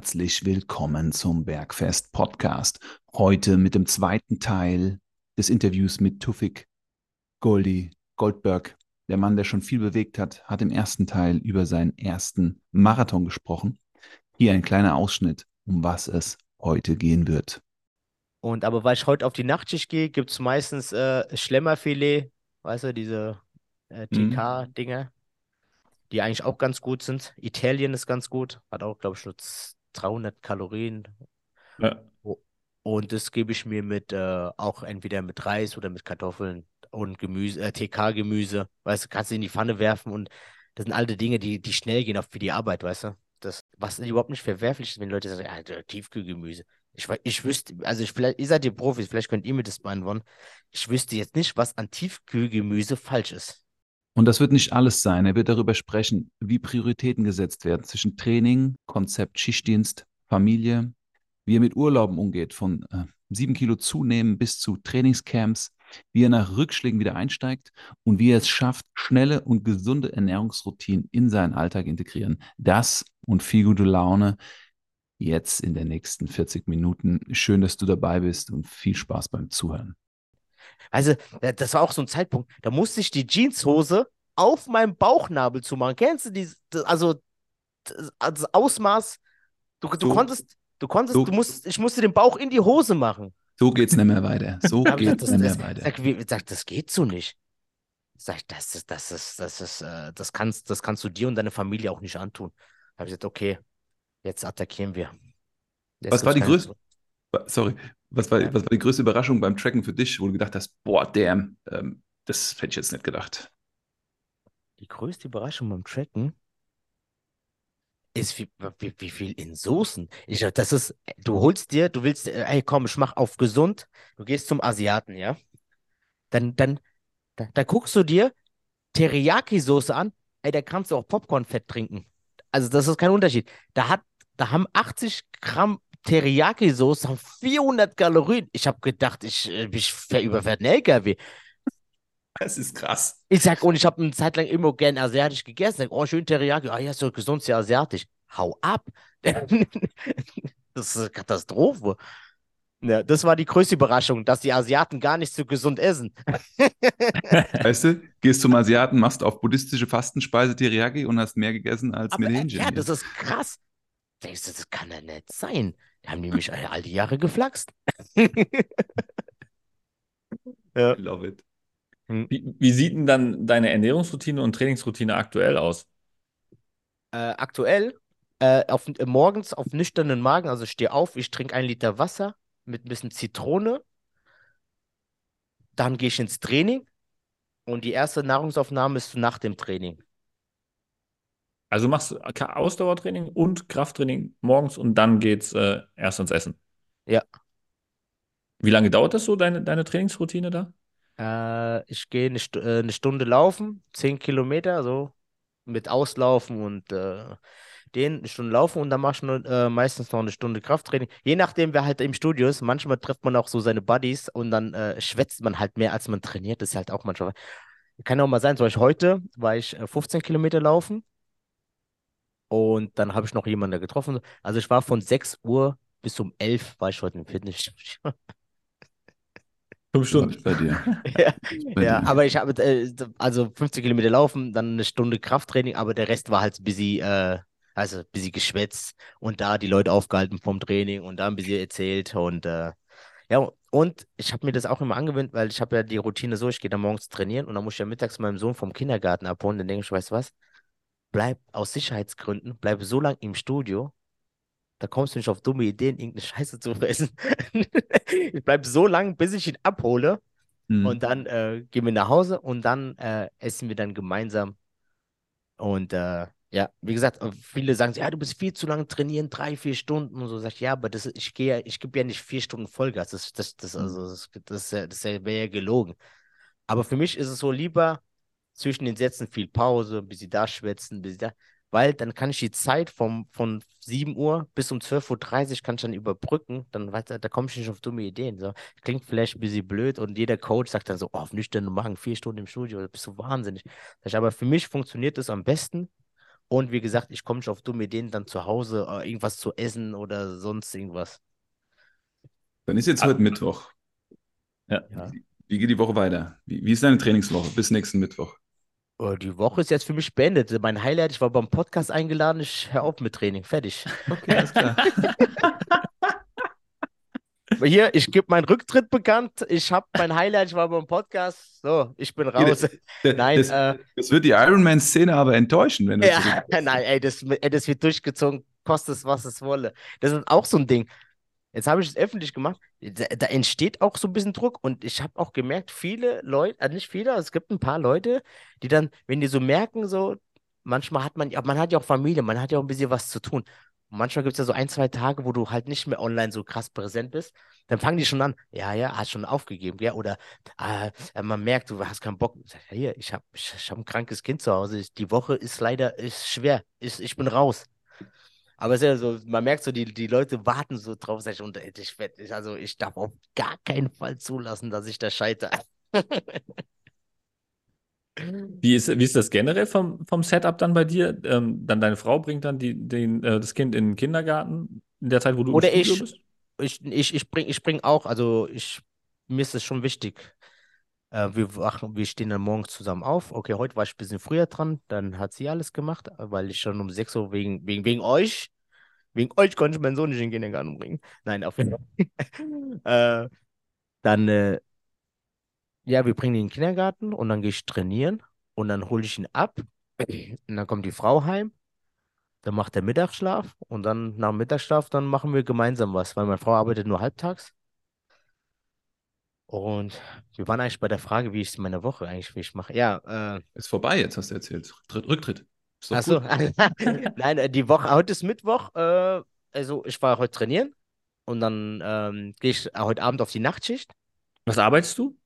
herzlich willkommen zum Bergfest Podcast. Heute mit dem zweiten Teil des Interviews mit Tufik Goldi Goldberg. Der Mann, der schon viel bewegt hat, hat im ersten Teil über seinen ersten Marathon gesprochen. Hier ein kleiner Ausschnitt, um was es heute gehen wird. Und aber weil ich heute auf die Nachtschicht gehe, gibt es meistens äh, Schlemmerfilet, weißt du, diese äh, TK-Dinger. Mhm die eigentlich auch ganz gut sind. Italien ist ganz gut, hat auch, glaube ich, nur 300 Kalorien. Ja. Und das gebe ich mir mit, äh, auch entweder mit Reis oder mit Kartoffeln und Gemüse, äh, TK-Gemüse. Weißt du, kannst du in die Pfanne werfen und das sind alte Dinge, die, die schnell gehen auch für die Arbeit, weißt du. Das, was überhaupt nicht verwerflich ist, wenn Leute sagen, ja, Tiefkühlgemüse. Ich, ich wüsste, also ich, vielleicht, ihr seid die Profis, vielleicht könnt ihr mir das beantworten. Ich wüsste jetzt nicht, was an Tiefkühlgemüse falsch ist. Und das wird nicht alles sein. Er wird darüber sprechen, wie Prioritäten gesetzt werden zwischen Training, Konzept Schichtdienst, Familie, wie er mit Urlauben umgeht, von äh, sieben Kilo zunehmen bis zu Trainingscamps, wie er nach Rückschlägen wieder einsteigt und wie er es schafft, schnelle und gesunde Ernährungsroutinen in seinen Alltag integrieren. Das und viel gute Laune jetzt in den nächsten 40 Minuten. Schön, dass du dabei bist und viel Spaß beim Zuhören. Also, das war auch so ein Zeitpunkt, da musste ich die Jeanshose auf meinem Bauchnabel zu machen. Kennst du die? Also, das Ausmaß, du, du so, konntest, du konntest, so, du musst, ich musste den Bauch in die Hose machen. So geht's nicht mehr weiter. So geht's nicht mehr weiter. Sag, wie, sag, das geht so nicht. Sag, das ist, das ist, das ist, äh, das kannst, das kannst du dir und deine Familie auch nicht antun. Da habe ich gesagt, okay, jetzt attackieren wir. Jetzt Was war die größte? Sorry, was war, was war die größte Überraschung beim Tracken für dich, wo du gedacht hast, boah, damn, ähm, das hätte ich jetzt nicht gedacht? Die größte Überraschung beim Tracken ist, wie, wie, wie viel in Soßen. Ich, das ist, du holst dir, du willst, äh, ey, komm, ich mach auf gesund, du gehst zum Asiaten, ja? Dann, dann, da, da guckst du dir Teriyaki-Soße an, ey, da kannst du auch Popcornfett trinken. Also, das ist kein Unterschied. Da hat, da haben 80 Gramm Teriyaki-Soße haben 400 Kalorien. Ich habe gedacht, ich, äh, ich überfährt ein LKW. Das ist krass. Ich sag, und ich habe eine Zeit lang immer gern asiatisch gegessen. Sag, oh, schön Teriyaki. Ah, ja, so gesund, sehr asiatisch. Hau ab. das ist eine Katastrophe. Ja, das war die größte Überraschung, dass die Asiaten gar nicht so gesund essen. weißt du, gehst zum Asiaten, machst auf buddhistische Fastenspeise Teriyaki und hast mehr gegessen als mit Hähnchen. Ja, das ist krass. Denkst du, das kann ja nicht sein. Die haben nämlich all die Jahre geflaxt. ja. Love it. Hm. Wie, wie, sieht denn dann deine Ernährungsroutine und Trainingsroutine aktuell aus? Äh, aktuell äh, auf, äh, morgens auf nüchternen Magen, also ich stehe auf, ich trinke ein Liter Wasser mit ein bisschen Zitrone. Dann gehe ich ins Training und die erste Nahrungsaufnahme ist nach dem Training. Also machst du Ausdauertraining und Krafttraining morgens und dann geht's äh, erst ans Essen. Ja. Wie lange dauert das so, deine, deine Trainingsroutine da? Äh, ich gehe eine, St äh, eine, Stunde laufen, zehn Kilometer, so mit Auslaufen und äh, den eine Stunde laufen und dann machst du äh, meistens noch eine Stunde Krafttraining. Je nachdem, wer halt im Studio ist. Manchmal trifft man auch so seine Buddies und dann äh, schwätzt man halt mehr, als man trainiert. Das ist halt auch manchmal. Kann auch mal sein, zum Beispiel heute war ich 15 Kilometer laufen und dann habe ich noch jemanden getroffen. Also ich war von 6 Uhr bis um 11 war ich heute im Fitnessstudio. Fünf Stunden bei dir. ja, bei ja dir. aber ich habe äh, also 50 Kilometer laufen, dann eine Stunde Krafttraining, aber der Rest war halt ein bisschen, äh, also ein bisschen geschwätzt und da die Leute aufgehalten vom Training und da ein bisschen erzählt und äh, ja, und ich habe mir das auch immer angewöhnt, weil ich habe ja die Routine so, ich gehe dann morgens trainieren und dann muss ich ja mittags meinem Sohn vom Kindergarten abholen, dann denke ich, weißt du was, bleib aus Sicherheitsgründen, bleib so lange im Studio, da kommst du nicht auf dumme Ideen, irgendeine Scheiße zu fressen. ich bleib so lange, bis ich ihn abhole. Mhm. Und dann äh, gehen wir nach Hause und dann äh, essen wir dann gemeinsam. Und äh, ja, wie gesagt, äh, viele sagen, ja, du bist viel zu lange trainieren, drei, vier Stunden und so. Sag ich, ja, aber das, ich gehe, ich gebe ja nicht vier Stunden Vollgas. Das, das, das, mhm. also, das, das, das wäre ja gelogen. Aber für mich ist es so lieber, zwischen den Sätzen viel Pause, bis sie da schwätzen, bis sie da, weil dann kann ich die Zeit vom, von 7 Uhr bis um 12.30 Uhr kann ich dann überbrücken, dann weiter, da komme ich nicht auf dumme Ideen. So. Klingt vielleicht ein bisschen blöd und jeder Coach sagt dann so, oh, auf nüchternen Magen, vier Stunden im Studio, da bist du wahnsinnig. Aber für mich funktioniert das am besten Und wie gesagt, ich komme nicht auf dumme Ideen, dann zu Hause äh, irgendwas zu essen oder sonst irgendwas. Dann ist jetzt Ah. heute Mittwoch. Ja. Ja. Wie geht die Woche weiter? Wie, wie ist deine Trainingswoche bis nächsten Mittwoch? Oh, die Woche ist jetzt für mich beendet. Mein Highlight, ich war beim Podcast eingeladen, ich höre auf mit Training. Fertig. Okay, alles klar. Hier, ich gebe meinen Rücktritt bekannt. Ich habe mein Highlight, ich war beim Podcast. So, ich bin raus. Nein, das, äh, das wird die Ironman-Szene aber enttäuschen, wenn du Ja, nein, ey, das, ey, das wird durchgezogen, kostet es, was es wolle. Das ist auch so ein Ding. Jetzt habe ich es öffentlich gemacht. Da, da entsteht auch so ein bisschen Druck und ich habe auch gemerkt, viele Leute, also nicht viele, es gibt ein paar Leute, die dann, wenn die so merken, so, manchmal hat man, man hat ja auch Familie, man hat ja auch ein bisschen was zu tun. Und manchmal gibt es ja so ein, zwei Tage, wo du halt nicht mehr online so krass präsent bist. Dann fangen die schon an, ja, ja, hast schon aufgegeben, ja, oder äh, man merkt, du hast keinen Bock. Ich sag, Hier, ich habe ich, ich hab ein krankes Kind zu Hause. Die Woche ist leider ist schwer. Ich, ich bin raus. Aber es ist ja so, man merkt so, die, die Leute warten so drauf. sag ich, Und ich, ich, also ich darf auf gar keinen Fall zulassen, dass ich da scheitere. Wie ist, wie ist das generell vom, vom Setup dann bei dir? Ähm, dann deine Frau bringt dann die, den, äh, das Kind in den Kindergarten in der Zeit, wo du im Oder Studio ich- bist? Ich, ich, ich bring, ich bring auch, also ich, mir ist es schon wichtig. Äh, wir wachen, wir stehen dann morgens zusammen auf. Okay, heute war ich ein bisschen früher dran, dann hat sie alles gemacht, weil ich schon um 6 Uhr wegen, wegen, wegen euch, wegen euch konnte ich meinen Sohn nicht in den Kindergarten bringen. Nein, auf jeden Fall. äh, dann, äh, ja, wir bringen ihn in den Kindergarten und dann gehe ich trainieren und dann hole ich ihn ab und dann kommt die Frau heim. Dann macht er Mittagsschlaf und dann nach dem Mittagsschlaf, dann machen wir gemeinsam was, weil meine Frau arbeitet nur halbtags. Und wir waren eigentlich bei der Frage, wie ich meine Woche eigentlich, wie ich mache. Ja, äh, Ist vorbei jetzt, hast du erzählt. Rücktritt. Rücktritt. Ist doch ach so. gut. Nein, äh, die Woche, heute ist Mittwoch. Äh, also ich war heute trainieren und dann ähm, gehe ich heute Abend auf die Nachtschicht. Was arbeitest du?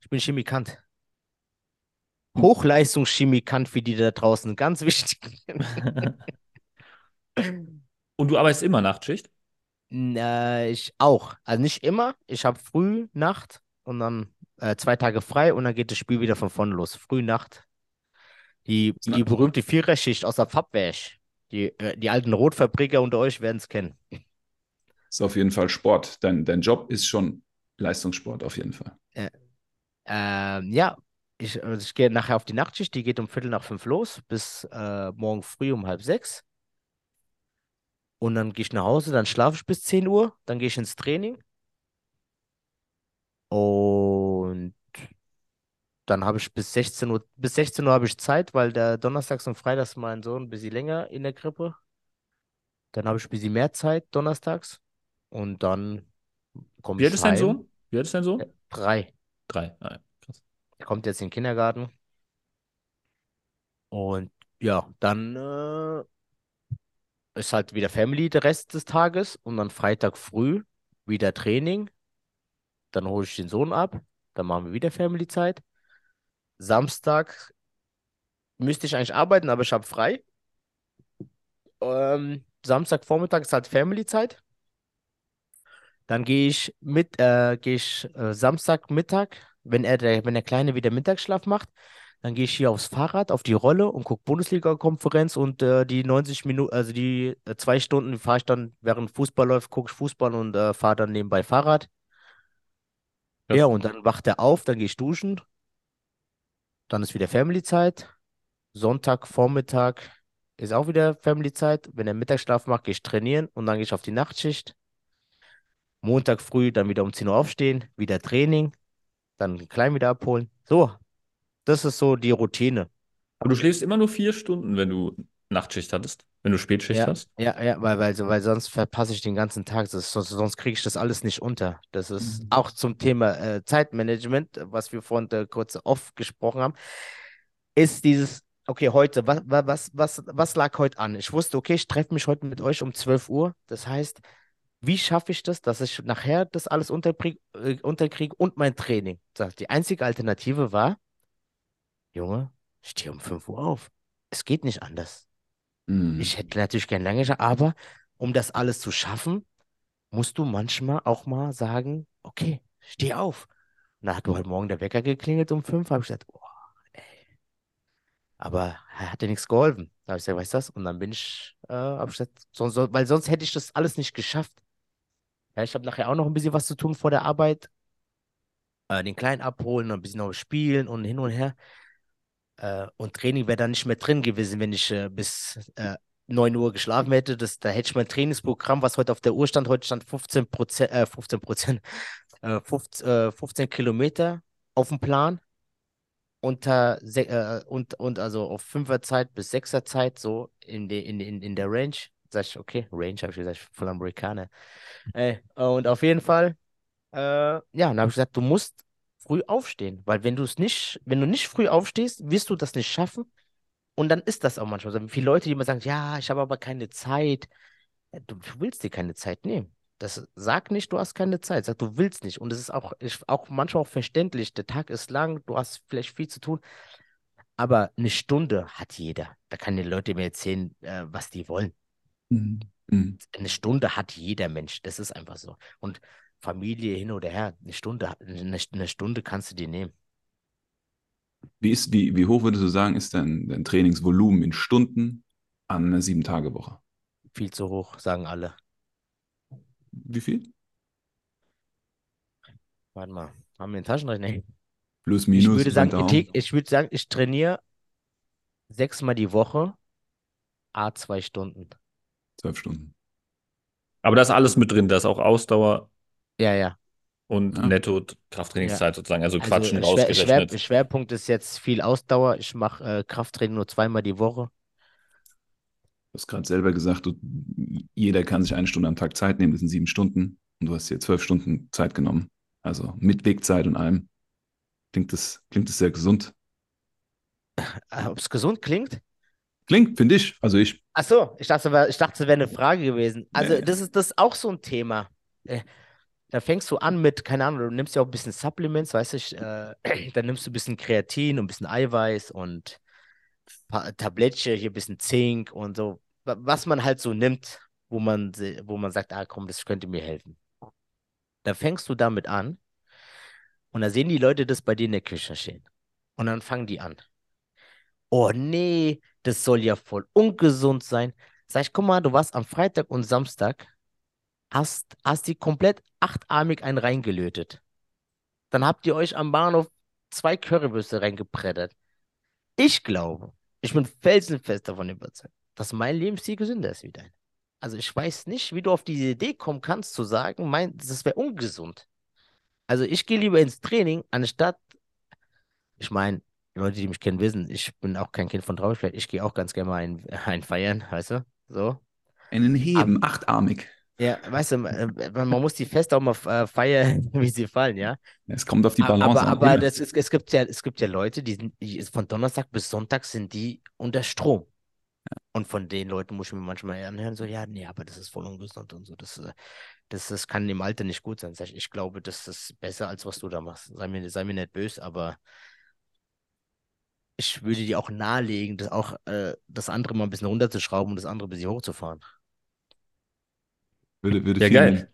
Ich bin Chemikant. Hochleistungschemikant für die da draußen, ganz wichtig. Und du arbeitest immer Nachtschicht? N- Äh, ich auch. Also nicht immer. Ich habe früh, Nacht und dann äh, zwei Tage frei und dann geht das Spiel wieder von vorne los. Früh, Nacht. Die, die berühmte Viererschicht aus der Fabwerk. Die, äh, die alten Rotfabriker unter euch werden es kennen. Ist auf jeden Fall Sport. Dein, dein Job ist schon Leistungssport auf jeden Fall. Ähm, ja, ich, also ich gehe nachher auf die Nachtschicht. Die geht um Viertel nach fünf los bis äh, morgen früh um halb sechs. Und dann gehe ich nach Hause, dann schlafe ich bis 10 Uhr, dann gehe ich ins Training. Und dann habe ich bis 16 Uhr, bis 16 Uhr habe ich Zeit, weil der Donnerstags und Freitags mein Sohn ein bisschen länger in der Krippe. Dann habe ich ein bisschen mehr Zeit donnerstags. Und dann komme Wie alt ich ist dein. Sohn? Wie alt ist dein Sohn? Äh, Drei. Drei. Ah, krass. Er kommt jetzt in den Kindergarten. Und ja, dann äh, ist halt wieder Family der Rest des Tages und dann Freitag früh wieder Training. Dann hole ich den Sohn ab. Dann machen wir wieder Family-Zeit. Samstag müsste ich eigentlich arbeiten, aber ich habe frei. Ähm, Samstagvormittag ist halt Family-Zeit. Dann gehe ich mit, äh, gehe ich äh, Samstagmittag, wenn er der, wenn der Kleine wieder Mittagsschlaf macht, dann gehe ich hier aufs Fahrrad, auf die Rolle und gucke Bundesliga-Konferenz und äh, die 90 Minuten, also die äh, zwei Stunden fahre ich dann, während Fußball läuft, gucke ich Fußball und äh, fahre dann nebenbei Fahrrad. Krass. Ja, und dann wacht er auf, dann gehe ich duschen. Dann ist wieder Family-Zeit. Sonntag, Vormittag ist auch wieder Family-Zeit. Wenn er Mittagsschlaf macht, gehe ich trainieren und dann gehe ich auf die Nachtschicht. Montag früh dann wieder um 10 Uhr aufstehen, wieder Training, dann den Kleinen wieder abholen. So, das ist so die Routine. Aber du schläfst immer nur vier Stunden, wenn du Nachtschicht hattest, wenn du Spätschicht Ja, hast. ja, ja, weil, weil, weil sonst verpasse ich den ganzen Tag. Das, sonst sonst kriege ich das alles nicht unter. Das ist Mhm. auch zum Thema äh, Zeitmanagement, was wir vorhin äh, kurz oft gesprochen haben, ist dieses, okay, heute, was, was, was, was lag heute an? Ich wusste, okay, ich treffe mich heute mit euch um 12 Uhr. Das heißt, wie schaffe ich das, dass ich nachher das alles unterkriege äh, unterkrieg und mein Training? Die einzige Alternative war, Junge, steh um 5 Uhr auf. Es geht nicht anders. Mhm. Ich hätte natürlich gern länger, aber um das alles zu schaffen, musst du manchmal auch mal sagen, okay, steh auf. Und da hat heute Morgen der Wecker geklingelt um fünf, habe ich gesagt, oh, ey. Aber hat ja nichts geholfen. Da habe ich gesagt, weißt du was? Und dann bin ich, äh, hab ich gesagt, so, so, weil sonst hätte ich das alles nicht geschafft. Ja, ich habe nachher auch noch ein bisschen was zu tun vor der Arbeit. Äh, den Kleinen abholen und ein bisschen noch spielen und hin und her. Äh, und Training wäre dann nicht mehr drin gewesen, wenn ich äh, bis äh, 9 Uhr geschlafen hätte. Das, da hätte ich mein Trainingsprogramm, was heute auf der Uhr stand, heute stand 15 Prozent, äh, 15 Prozent, äh, 15, 15 Kilometer auf dem Plan unter äh, und, und also auf 5er Zeit bis 6er Zeit, so in, de, in, in, in der Range. Sag ich, okay, Range habe ich gesagt, voll Amerikaner. Äh, und auf jeden Fall, äh, ja, dann habe ich gesagt, du musst früh aufstehen, weil wenn du es nicht, wenn du nicht früh aufstehst, wirst du das nicht schaffen. Und dann ist das auch manchmal so. Viele Leute, die immer sagen, ja, ich habe aber keine Zeit. Du willst dir keine Zeit nehmen. Das sag nicht, du hast keine Zeit. Sag, du willst nicht. Und es ist auch, ist auch manchmal auch verständlich. Der Tag ist lang, du hast vielleicht viel zu tun. Aber eine Stunde hat jeder. Da kann die Leute mir erzählen, äh, was die wollen. Mhm. Mhm. Eine Stunde hat jeder Mensch. Das ist einfach so. Und Familie hin oder her, eine Stunde, eine, eine Stunde kannst du dir nehmen. Wie, ist, wie, wie hoch würdest du sagen, ist dein, dein Trainingsvolumen in Stunden an einer Sieben-Tage-Woche? Viel zu hoch, sagen alle. Wie viel? Warte mal, haben wir einen Taschenrechner? Plus, minus. Ich würde sagen, ich, ich würde sagen, ich trainiere sechsmal die Woche, a zwei Stunden. Zwölf Stunden. Aber da ist alles mit drin, da ist auch Ausdauer. Ja, ja. Und ja. netto Krafttrainingszeit ja. sozusagen, also, also Quatschen Schwer, rausgerechnet. Schwer, Schwerpunkt ist jetzt viel Ausdauer. Ich mache äh, Krafttraining nur zweimal die Woche. Du hast gerade selber gesagt, du, jeder kann sich eine Stunde am Tag Zeit nehmen, das sind sieben Stunden. Und du hast dir zwölf Stunden Zeit genommen. Also mit Wegzeit und allem. Klingt das, klingt das sehr gesund. Äh, Ob es gesund klingt? Klingt, finde ich. Also ich. Ach so, ich dachte, ich dachte, es wäre eine Frage gewesen. Also, nee. das, ist, das ist auch so ein Thema. Da fängst du an mit, keine Ahnung, du nimmst ja auch ein bisschen Supplements, weißt du, äh, dann nimmst du ein bisschen Kreatin und ein bisschen Eiweiß und Tablettchen, hier ein bisschen Zink und so, was man halt so nimmt, wo man, wo man sagt, ah komm, das könnte mir helfen. Da fängst du damit an und da sehen die Leute das bei dir in der Küche stehen. Und dann fangen die an. Oh nee, das soll ja voll ungesund sein. Sag ich, guck mal, du warst am Freitag und Samstag, hast, hast die komplett achtarmig einen reingelötet. Dann habt ihr euch am Bahnhof zwei Currywürste reingepreddert. Ich glaube, ich bin felsenfest davon überzeugt, dass mein Lebensstil gesünder ist wie dein. Also ich weiß nicht, wie du auf diese Idee kommen kannst, zu sagen, mein, das wäre ungesund. Also ich gehe lieber ins Training, anstatt, ich meine, Leute, die mich kennen, wissen, ich bin auch kein Kind von Traurigkeit. Ich gehe auch ganz gerne mal ein, ein feiern, weißt du? So. Einen Heben, Ab achtarmig. Ja, weißt du, äh, man muss die Feste auch mal äh, feiern, wie sie fallen, ja. Es kommt auf die Balance aber, an. Aber das ist, es, gibt ja, es gibt ja Leute, die sind von Donnerstag bis Sonntag sind die unter Strom. Und von den Leuten muss ich mir manchmal anhören, so, ja, nee, aber das ist voll ungesund und so. Das, äh, das, das kann im Alter nicht gut sein. Ich glaube, das ist besser, als was du da machst. Sei mir, sei mir nicht böse, aber ich würde dir auch nahelegen, das auch das andere mal ein bisschen runterzuschrauben und das andere ein bisschen hochzufahren. Würde, würde ja, geil.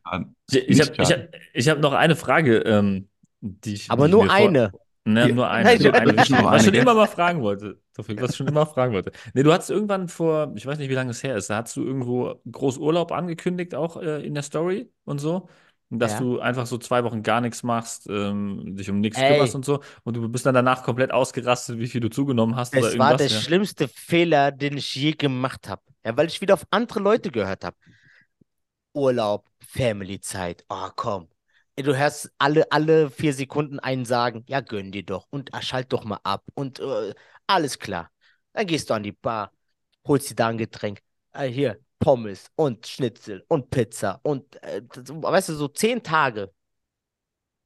Ich, ich habe ich hab, ich hab noch eine Frage, ähm, die ich. Aber die nur eine. Ne, nur eine. Nein, nur eine, was ich eine, schon immer mal fragen wollte. Was ich schon immer fragen wollte. Nee, du hattest irgendwann vor, ich weiß nicht, wie lange es her ist, da hast du irgendwo groß Urlaub angekündigt, auch äh, in der Story und so. Dass ja. du einfach so zwei Wochen gar nichts machst, ähm, dich um nichts kümmerst und so. Und du bist dann danach komplett ausgerastet, wie viel du zugenommen hast. Es oder war der ja. schlimmste Fehler, den ich je gemacht habe. Ja, weil ich wieder auf andere Leute gehört habe. Urlaub, Family-Zeit. Oh, komm. Du hörst alle, alle vier Sekunden einen sagen, ja, gönn dir doch und ah, schalt doch mal ab und äh, alles klar. Dann gehst du an die Bar, holst dir da ein Getränk. Äh, hier, Pommes und Schnitzel und Pizza und, äh, weißt du, so zehn Tage.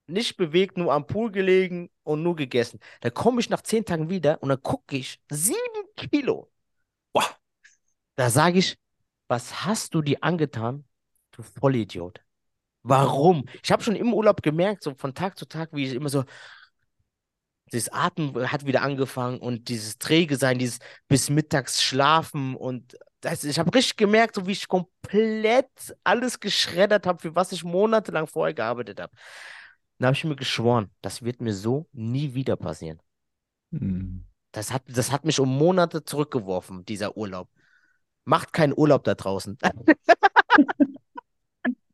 Nicht bewegt, nur am Pool gelegen und nur gegessen. Da komme ich nach zehn Tagen wieder und dann gucke ich, sieben Kilo. Boah. Da sage ich, was hast du dir angetan, Du Vollidiot. Warum? Ich habe schon im Urlaub gemerkt, so von Tag zu Tag, wie ich immer so, dieses Atmen hat wieder angefangen und dieses Träge sein, dieses bis mittags schlafen und das, ich habe richtig gemerkt, so wie ich komplett alles geschreddert habe, für was ich monatelang vorher gearbeitet habe. Dann habe ich mir geschworen, das wird mir so nie wieder passieren. Hm. Das hat, das hat mich um Monate zurückgeworfen, dieser Urlaub. Macht keinen Urlaub da draußen.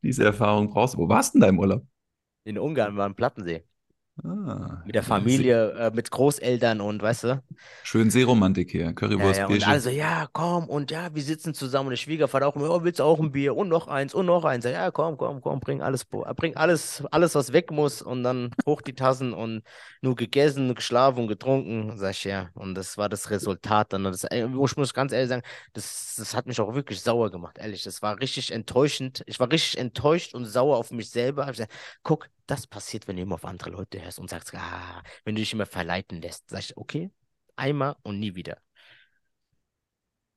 Diese Erfahrung brauchst du. Wo warst du denn da im Urlaub? In Ungarn war ein Plattensee. Ah, mit der Familie, äh, mit Großeltern und weißt du. Schön Seeromantik hier, Currywurst, ja, ja. Und also, ja, komm, und ja, wir sitzen zusammen und der Schwiegervater auch, oh, willst du auch ein Bier und noch eins und noch eins. Ja, komm, komm, komm, bring alles, bring alles, alles, was weg muss und dann hoch die Tassen und nur gegessen, geschlafen und getrunken. Sag ich, ja. Und das war das Resultat dann. Das, ich muss ganz ehrlich sagen, das, das hat mich auch wirklich sauer gemacht, ehrlich. Das war richtig enttäuschend. Ich war richtig enttäuscht und sauer auf mich selber. Ich gesagt, guck, das passiert, wenn du immer auf andere Leute hörst und sagst, ah, wenn du dich immer verleiten lässt. Sag ich, okay, einmal und nie wieder.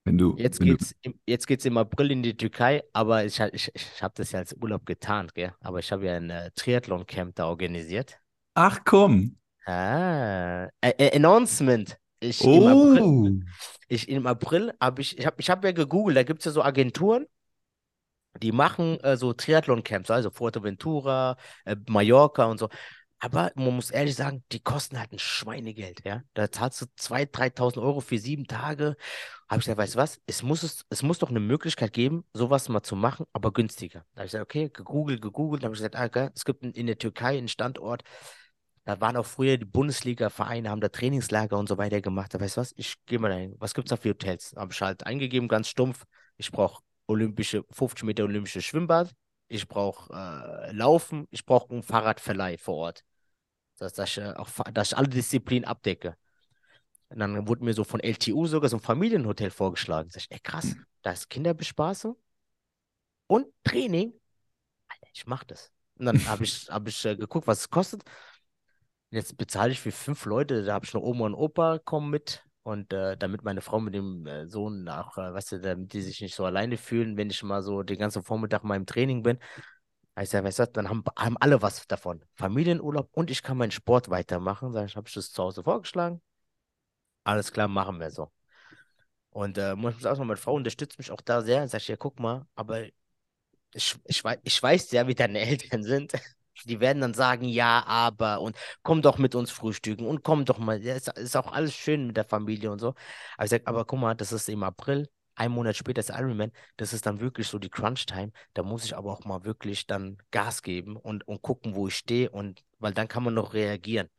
Wenn du, jetzt wenn geht's, du... jetzt geht's im April in die Türkei, aber ich, ich, ich habe das ja als Urlaub getan, gell? Aber ich habe ja ein äh, Triathlon-Camp da organisiert. Ach komm. Ah, äh, Announcement. Ich, oh. im April, ich im April habe ich, ich habe ich hab ja gegoogelt, da gibt es ja so Agenturen, die machen äh, so Triathlon-Camps, also Fuerteventura, äh, Mallorca und so. Aber man muss ehrlich sagen, die kosten halt ein Schweinegeld, ja. Da zahlst du 2.000, 3.000 Euro für sieben Tage. Habe ich gesagt, weißt du was? Es muss, es, es muss doch eine Möglichkeit geben, sowas mal zu machen, aber günstiger. Da habe ich gesagt, okay, gegoogelt, gegoogelt. Da habe ich gesagt, ah, okay, es gibt in der Türkei einen Standort, da waren auch früher die Bundesliga-Vereine, haben da Trainingslager und so weiter gemacht. Da weißt du was? Ich gehe mal dahin. Was gibt es da für Hotels? Habe ich halt eingegeben, ganz stumpf. Ich brauche olympische, 50 Meter olympische Schwimmbad. Ich brauche äh, Laufen. Ich brauche einen Fahrradverleih vor Ort. Dass, dass, ich, äh, auch, dass ich alle Disziplinen abdecke. Und dann wurde mir so von LTU sogar so ein Familienhotel vorgeschlagen. Sag ich, ey krass, da ist Kinderbespaßung und Training. Alter, ich mach das. Und dann habe ich, hab ich äh, geguckt, was es kostet. Jetzt bezahle ich für fünf Leute, da habe ich noch Oma und Opa kommen mit. Und äh, damit meine Frau mit dem äh, Sohn auch, äh, weißt du, damit die sich nicht so alleine fühlen, wenn ich mal so den ganzen Vormittag mal im Training bin. Ich sage, weißt du, dann haben, haben alle was davon. Familienurlaub und ich kann meinen Sport weitermachen. Sag ich, habe ich das zu Hause vorgeschlagen. Alles klar, machen wir so. Und äh, muss ich auch sagen, meine Frau unterstützt mich auch da sehr. Sag ich, ja, guck mal, aber ich, ich, ich weiß ja, wie deine Eltern sind. Die werden dann sagen, ja, aber und komm doch mit uns frühstücken und komm doch mal. Ja, ist, ist auch alles schön mit der Familie und so. Aber ich sage, aber guck mal, das ist im April, ein Monat später ist Ironman, das ist dann wirklich so die Crunch-Time. Da muss ich aber auch mal wirklich dann Gas geben und, und gucken, wo ich stehe und weil dann kann man noch reagieren.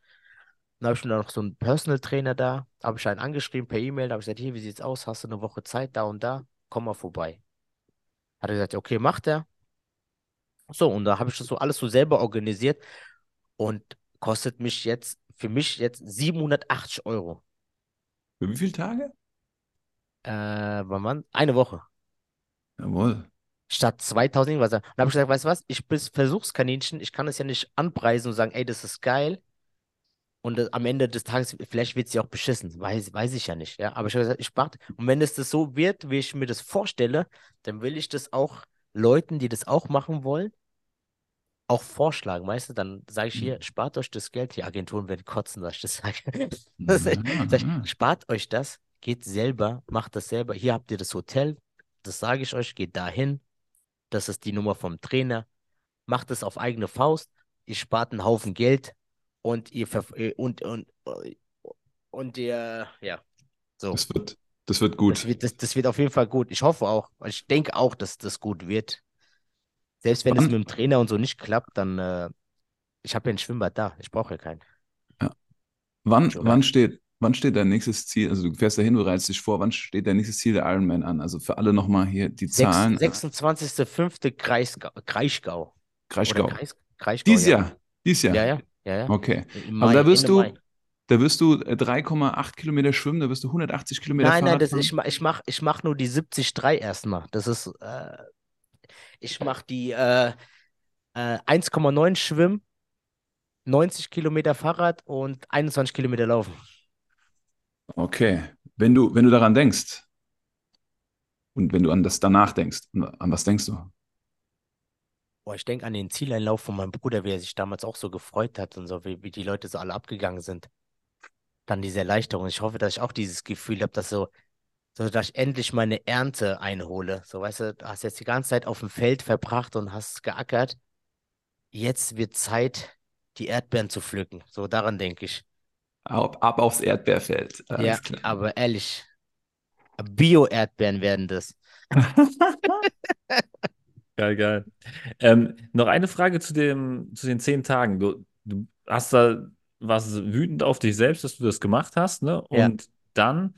Dann habe ich noch so einen Personal Trainer da, habe ich einen angeschrieben per E-Mail, habe ich gesagt, hier, wie sieht's aus? Hast du eine Woche Zeit da und da? Komm mal vorbei. Hat er gesagt, okay, macht er. So, und da habe ich das so alles so selber organisiert und kostet mich jetzt, für mich jetzt 780 Euro. Für wie viele Tage? Äh, wann? Eine Woche. Jawohl. Statt 2000 irgendwas. Dann habe ich gesagt, weißt du was, ich bin Versuchskaninchen, ich kann es ja nicht anpreisen und sagen, ey, das ist geil. Und äh, am Ende des Tages, vielleicht wird es ja auch beschissen, weiß, weiß ich ja nicht. Ja? Aber ich habe gesagt, ich warte. Und wenn es das so wird, wie ich mir das vorstelle, dann will ich das auch Leuten, die das auch machen wollen, auch vorschlagen, weißt du, dann sage ich hier, mhm. spart euch das Geld, die Agenturen werden kotzen, dass ich das sage. das ja, ich, spart euch das, geht selber, macht das selber. Hier habt ihr das Hotel, das sage ich euch, geht dahin. Das ist die Nummer vom Trainer. Macht es auf eigene Faust. Ihr spart einen Haufen Geld und ihr und und und ihr ja so. Das wird, das wird gut. Das wird, das, das wird auf jeden Fall gut. Ich hoffe auch, ich denke auch, dass das gut wird. Selbst wenn es mit dem Trainer und so nicht klappt, dann, äh, ich habe ja ein Schwimmbad da, ich brauche ja keinen. Ja. Wann, wann, steht, wann steht dein nächstes Ziel? Also du fährst dahin, bereitest dich vor, wann steht dein nächstes Ziel der Ironman an? Also für alle nochmal hier die Zahlen. 26.05. Kraichgau. Kraichgau. Kraichgau. Kreis, Kraichgau Dieses ja. Jahr? Dieses Jahr? Ja, ja. ja, ja. Okay. Mai, Aber da wirst du... Mai. Da wirst du 3,8 äh, Kilometer schwimmen, da wirst du 180 Kilometer Nein, nein, das, ich, ich mache ich mach nur die 70,3 erstmal. Das ist, äh, ich mache die äh, äh, 1,9 Schwimmen, 90 Kilometer Fahrrad und 21 Kilometer Laufen. Okay. Wenn du, wenn du daran denkst und wenn du an das danach denkst, an was denkst du? Boah, ich denke an den Zieleinlauf von meinem Bruder, wie er sich damals auch so gefreut hat und so, wie, wie die Leute so alle abgegangen sind. Dann diese Erleichterung. Ich hoffe, dass ich auch dieses Gefühl habe, dass so so dass ich endlich meine Ernte einhole. So, weißt du, du hast jetzt die ganze Zeit auf dem Feld verbracht und hast geackert. Jetzt wird Zeit, die Erdbeeren zu pflücken. So, daran denke ich. Ab, ab aufs Erdbeerfeld. Ja, aber ehrlich, Bio-Erdbeeren werden das. geil, geil. Ähm, noch eine Frage zu, dem, zu den zehn Tagen. Du, du hast da was wütend auf dich selbst, dass du das gemacht hast, ne? Und ja. dann,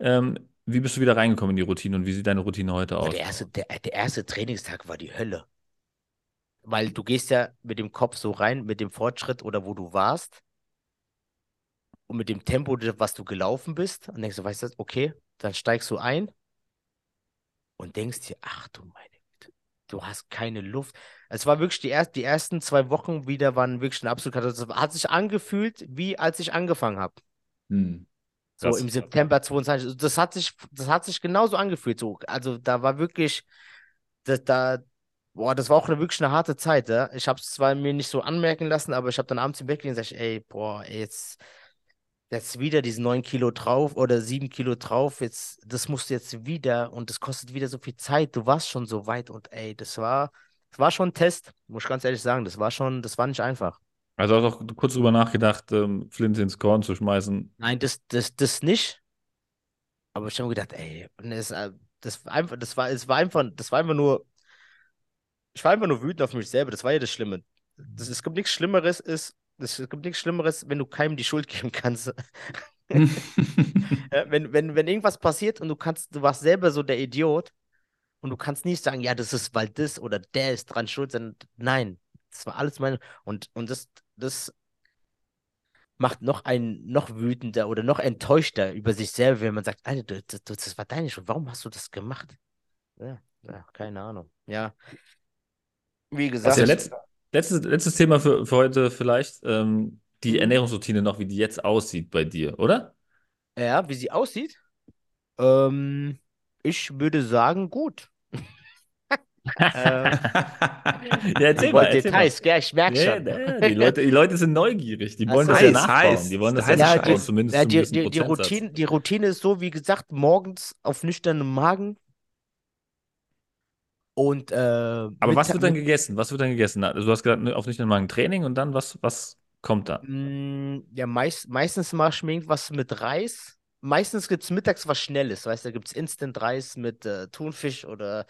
ähm, wie bist du wieder reingekommen in die Routine und wie sieht deine Routine heute aus? Der erste, der, der erste Trainingstag war die Hölle. Weil du gehst ja mit dem Kopf so rein, mit dem Fortschritt oder wo du warst und mit dem Tempo, was du gelaufen bist, und denkst du, weißt du, okay, dann steigst du ein und denkst dir, ach du meine Güte, du hast keine Luft. Es war wirklich die, erst, die ersten zwei Wochen wieder waren wirklich eine absolute Katastrophe. Hat sich angefühlt, wie als ich angefangen habe. Hm. So im September 22. Das hat sich, das hat sich genauso angefühlt. So. Also da war wirklich, das, da, boah, das war auch eine, wirklich eine harte Zeit. Ja? Ich habe es zwar mir nicht so anmerken lassen, aber ich habe dann abends im Bett gelegen und gesagt, ey, boah, ey, jetzt jetzt wieder diese 9 Kilo drauf oder 7 Kilo drauf, jetzt, das musst du jetzt wieder und das kostet wieder so viel Zeit. Du warst schon so weit und ey, das war, das war schon ein Test, muss ich ganz ehrlich sagen. Das war schon, das war nicht einfach. Also hast du auch kurz drüber nachgedacht, ähm, Flint ins Korn zu schmeißen? Nein, das, das, das nicht. Aber ich habe mir gedacht, ey, das, äh, das war einfach, das war, es war einfach, das war einfach nur, ich war einfach nur wütend auf mich selber. Das war ja das Schlimme. Das, es gibt nichts Schlimmeres, ist, es gibt nichts Schlimmeres, wenn du keinem die Schuld geben kannst. wenn, wenn, wenn irgendwas passiert und du kannst, du warst selber so der Idiot und du kannst nicht sagen, ja, das ist, weil das oder der ist dran schuld, sondern nein, das war alles meine. Und, und das, das macht noch einen noch wütender oder noch enttäuschter über sich selber, wenn man sagt, Alter, das, das war deine Schuld, warum hast du das gemacht? Ja, ja keine Ahnung. Ja. Wie gesagt. Also der letzte, Letztes, letztes Thema für, für heute vielleicht. Ähm, die mhm. Ernährungsroutine noch, wie die jetzt aussieht bei dir, oder? Ja, wie sie aussieht? Ähm, ich würde sagen, gut. Ähm, ja, erzähl mal, Details. Gell, ich merke schon. Ja, die, Leute, die Leute sind neugierig, die wollen das, das ja nachbauen. Heiß. Die wollen das, das ja nachbauen, zumindest ja, die, die, die, Routine, die Routine ist so, wie gesagt, morgens auf nüchternem Magen und, äh, Aber was wird dann gegessen? Was wird dann gegessen? Also du hast gesagt, ne, auf nüchternen Magen Training und dann was, was kommt da? Mm, ja, meist, meistens mache ich mir irgendwas mit Reis. Meistens gibt es mittags was Schnelles, weißt du, da gibt es Instant Reis mit äh, Thunfisch oder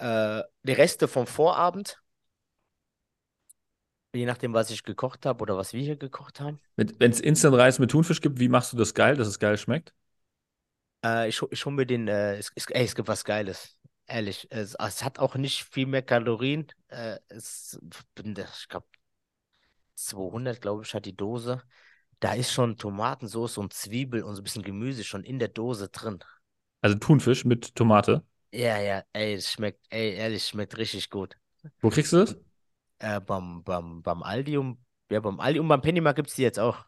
äh, die Reste vom Vorabend. Je nachdem, was ich gekocht habe oder was wir hier gekocht haben. Wenn es Instant Reis mit Thunfisch gibt, wie machst du das geil, dass es geil schmeckt? Äh, ich, ich hole mir den, äh, es, es, ey, es gibt was Geiles ehrlich, es, es, hat auch nicht viel mehr Kalorien. Äh, es, ich glaube, 200, glaube ich, hat die Dose. Da ist schon Tomatensauce und Zwiebel und so ein bisschen Gemüse schon in der Dose drin. Also Thunfisch mit Tomate? Ja, ja, ey, es schmeckt, ey, ehrlich, schmeckt richtig gut. Wo kriegst du das? Äh, beim, beim, beim Aldi und, ja, beim Aldi und beim Pennymarkt gibt es die jetzt auch.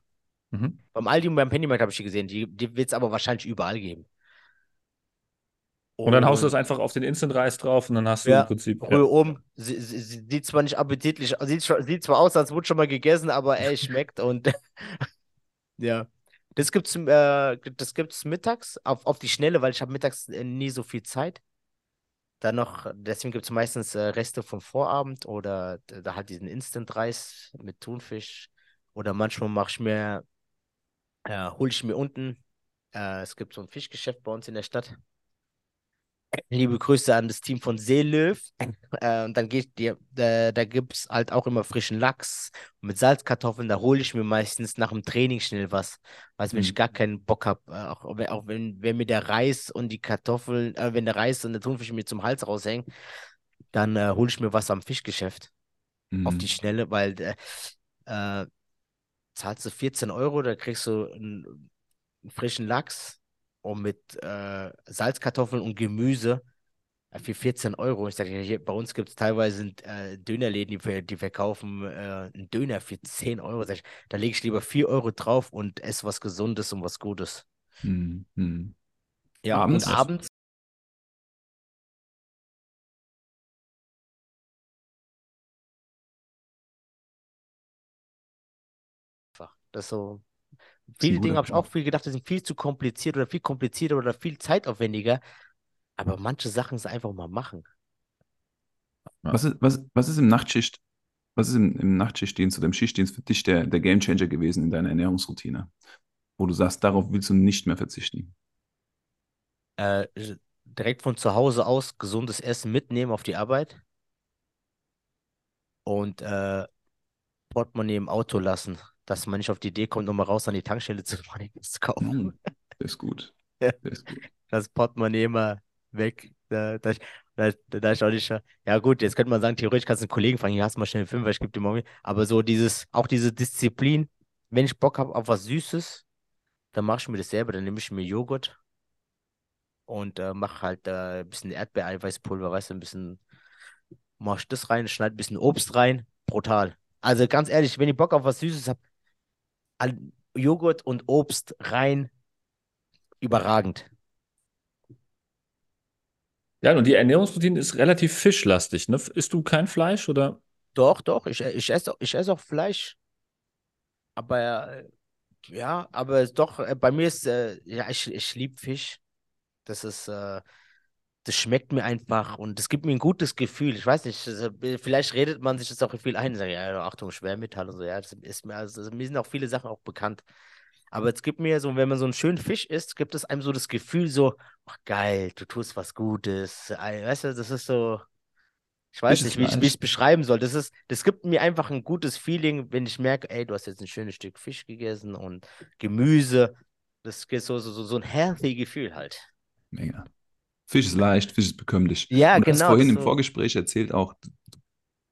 Mhm. Beim Aldi und beim Pennymarkt habe ich die gesehen. Die, die wird es aber wahrscheinlich überall geben. Und, und dann haust du das einfach auf den Instant-Reis drauf und dann hast du ja, im Prinzip. Rühr ja. um. Sie, sie, sie, sieht zwar nicht appetitlich, sieht, sieht zwar aus, als wurde schon mal gegessen, aber ey, schmeckt und ja. Das gibt's, äh, das gibt's mittags auf, auf die Schnelle, weil ich habe mittags äh, nie so viel Zeit. Dann noch, deswegen gibt es meistens äh, Reste vom Vorabend oder da halt diesen Instant-Reis mit Thunfisch. Oder manchmal mache ich mir, äh, hole ich mir unten, äh, es gibt so ein Fischgeschäft bei uns in der Stadt. Liebe Grüße an das Team von Seelöw. Äh, und dann geht dir, äh, da gibt es halt auch immer frischen Lachs mit Salzkartoffeln. Da hole ich mir meistens nach dem Training schnell was. Weißt, wenn mhm. ich gar keinen Bock habe, äh, auch, auch, wenn, wenn mir der Reis und die Kartoffeln, äh, wenn der Reis und der Thunfisch mir zum Hals raushängen, dann äh, hole ich mir was am Fischgeschäft. Mhm. Auf die mhm. Schnelle, weil äh, zahlst du 14 Euro, da kriegst du einen frischen Lachs und mit äh, Salzkartoffeln und Gemüse äh, für 14 Euro. Ich sage, hier, bei uns gibt es teilweise äh, Dönerläden, die, die verkaufen äh, einen Döner für 10 Euro. Ich, da lege ich lieber 4 Euro drauf und esse was Gesundes und was Gutes. Hm, hm. Ja, abends, und abends Das ist so Viele Dinge habe ich auch viel gedacht, die sind viel zu kompliziert oder viel komplizierter oder viel zeitaufwendiger. Aber manche Sachen ist einfach mal machen. Was ist, was, was ist im Nachtschicht Was ist im, im Nachtschichtdienst oder im Schichtdienst für dich der, der Gamechanger gewesen in deiner Ernährungsroutine? Wo du sagst, darauf willst du nicht mehr verzichten? Äh, direkt von zu Hause aus gesundes Essen mitnehmen auf die Arbeit und äh, Portemonnaie im Auto lassen, dass man nicht auf die Idee kommt, nochmal raus an die Tankstelle zu fahren, zu kaufen. Oh, das ist gut. Das ist gut. Das Portemonnaie immer weg. Da, da, da, da ich auch nicht, ja gut, jetzt könnte man sagen, theoretisch kannst du einen Kollegen fragen, hier hast du mal schnell einen Fünfer, ich gebe dir morgen. Aber so dieses, auch diese Disziplin, wenn ich Bock habe auf was Süßes, dann mache ich mir das selber, dann nehme ich mir Joghurt und äh, mache halt äh, ein bisschen Erdbeereiweißpulver, weißt du, ein bisschen, mach ich das rein, schneide ein bisschen Obst rein, brutal. Also ganz ehrlich, wenn ich Bock auf was Süßes habe, Joghurt und Obst rein, überragend. Ja, und die Ernährungsroutine ist relativ fischlastig, ne? Isst du kein Fleisch oder? Doch, doch, ich, ich esse ich ess auch Fleisch. Aber ja, aber doch, äh, bei mir ist, äh, ja, ich, ich liebe Fisch. Das ist, äh, das schmeckt mir einfach und es gibt mir ein gutes Gefühl. Ich weiß nicht, also, vielleicht redet man sich das auch viel ein, sagt, ja, Achtung, Schwermetall und so, ja, das ist mir, also, mir sind auch viele Sachen auch bekannt. Aber es gibt mir so, wenn man so einen schönen Fisch isst, gibt es einem so das Gefühl, so, ach geil, du tust was Gutes. Weißt du, das ist so, ich weiß nicht, wie ich es beschreiben soll. Das, ist, das gibt mir einfach ein gutes Feeling, wenn ich merke, ey, du hast jetzt ein schönes Stück Fisch gegessen und Gemüse. Das ist so, so, so ein healthy Gefühl halt. Mega. Fisch ist leicht, Fisch ist bekömmlich. Ja, und genau. Du hast vorhin im so. Vorgespräch erzählt auch,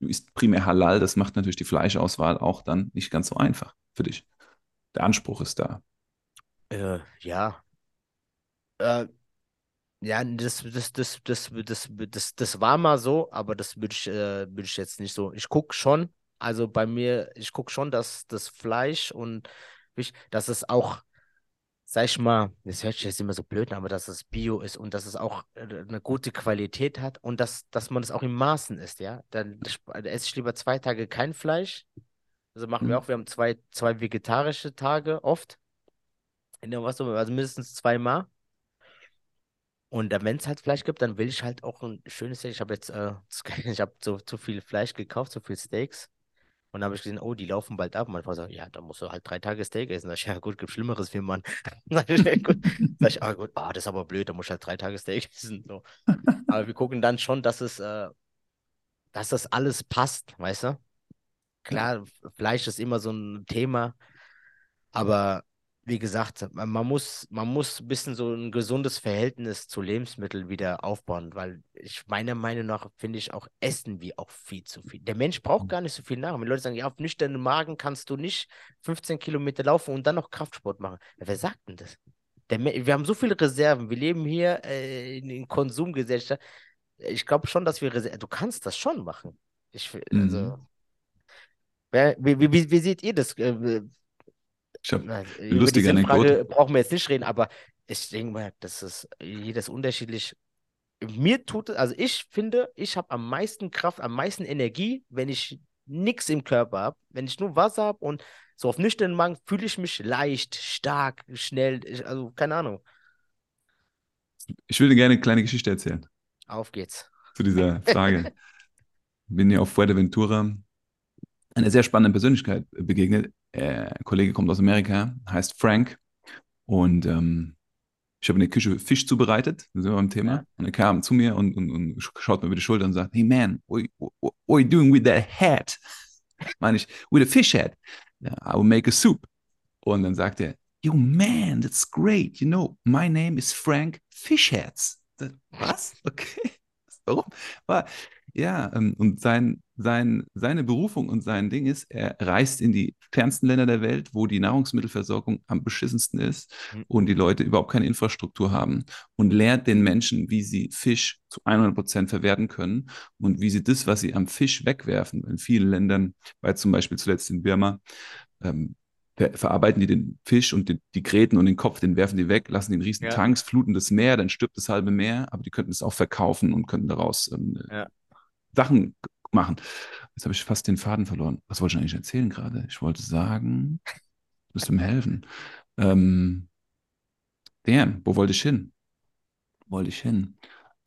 du isst primär halal, das macht natürlich die Fleischauswahl auch dann nicht ganz so einfach für dich der Anspruch ist da. Äh, ja. Äh, ja, das, das, das, das, das, das, das war mal so, aber das würde ich, äh, würd ich jetzt nicht so. Ich gucke schon, also bei mir, ich gucke schon, dass das Fleisch und dass es auch, sag ich mal, das hört sich jetzt immer so blöd an, aber dass es Bio ist und dass es auch äh, eine gute Qualität hat und dass, dass man es auch in Maßen isst, ja. Dann esse ich lieber zwei Tage kein Fleisch also machen wir mhm. auch, wir haben zwei, zwei vegetarische Tage oft. Also mindestens zweimal. Und wenn es halt Fleisch gibt, dann will ich halt auch ein schönes Steak. Ich habe jetzt, äh, ich habe so zu viel Fleisch gekauft, zu viel Steaks. Und dann habe ich gesehen, oh, die laufen bald ab. Und meine Frau sagt, ja, da musst du halt drei Tage Steak essen. Sag ich, ja gut, gibt Schlimmeres für Mann. Sag ich, ja, gut. Sag ich, ah gut, ah, das ist aber blöd, da muss ich halt drei Tage Steak essen. So. Aber wir gucken dann schon, dass es, äh, dass das alles passt, weißt du? Klar, Fleisch ist immer so ein Thema, aber wie gesagt, man muss, man muss ein bisschen so ein gesundes Verhältnis zu Lebensmitteln wieder aufbauen, weil ich meiner Meinung nach finde ich auch essen wir auch viel zu viel. Der Mensch braucht mhm. gar nicht so viel Nahrung. Wenn Leute sagen, ja, auf nüchternen Magen kannst du nicht 15 Kilometer laufen und dann noch Kraftsport machen. Ja, wer sagt denn das? Der, wir haben so viele Reserven. Wir leben hier äh, in, Konsumgesellschaft. Ich glaube schon, dass wir Reserven. Du kannst das schon machen. Ich, also, mhm. Wie, wie, wie, wie seht ihr das? Ich habe eine lustige Anekdote. Brauchen wir jetzt nicht reden, aber ich denke mal, das ist jedes unterschiedlich. Mir tut es, also ich finde, ich habe am meisten Kraft, am meisten Energie, wenn ich nichts im Körper habe. Wenn ich nur Wasser habe und so auf nüchternen Magen fühle ich mich leicht, stark, schnell, also keine Ahnung. Ich würde gerne eine kleine Geschichte erzählen. Auf geht's. Zu dieser Frage. Bin ja auf Fuerteventura eine sehr spannende Persönlichkeit begegnet. Äh, ein Kollege kommt aus Amerika, heißt Frank. Und ähm, ich habe in der Küche Fisch zubereitet, da sind wir beim Thema. Ja. Und er kam zu mir und, und, und, schaut mir über die Schulter und sagt, hey man, what, what, what are you doing with that hat? Meine ich, with a fish head. I will make a soup. Und dann sagt er, yo man, that's great. You know, my name is Frank Fishheads. Was? Okay. Warum? War, ja, ähm, und sein, sein, seine Berufung und sein Ding ist, er reist in die fernsten Länder der Welt, wo die Nahrungsmittelversorgung am beschissensten ist mhm. und die Leute überhaupt keine Infrastruktur haben und lehrt den Menschen, wie sie Fisch zu 100 Prozent verwerten können und wie sie das, was sie am Fisch wegwerfen, in vielen Ländern, weil zum Beispiel zuletzt in Birma, ähm, verarbeiten die den Fisch und die, die Gräten und den Kopf, den werfen die weg, lassen den riesen ja. Tanks, fluten das Meer, dann stirbt das halbe Meer, aber die könnten es auch verkaufen und könnten daraus ähm, ja. Sachen machen. Jetzt habe ich fast den Faden verloren. Was wollte ich eigentlich erzählen gerade? Ich wollte sagen, du bist mir helfen. Ähm, damn, wo wollte ich hin? Wo wollte ich hin?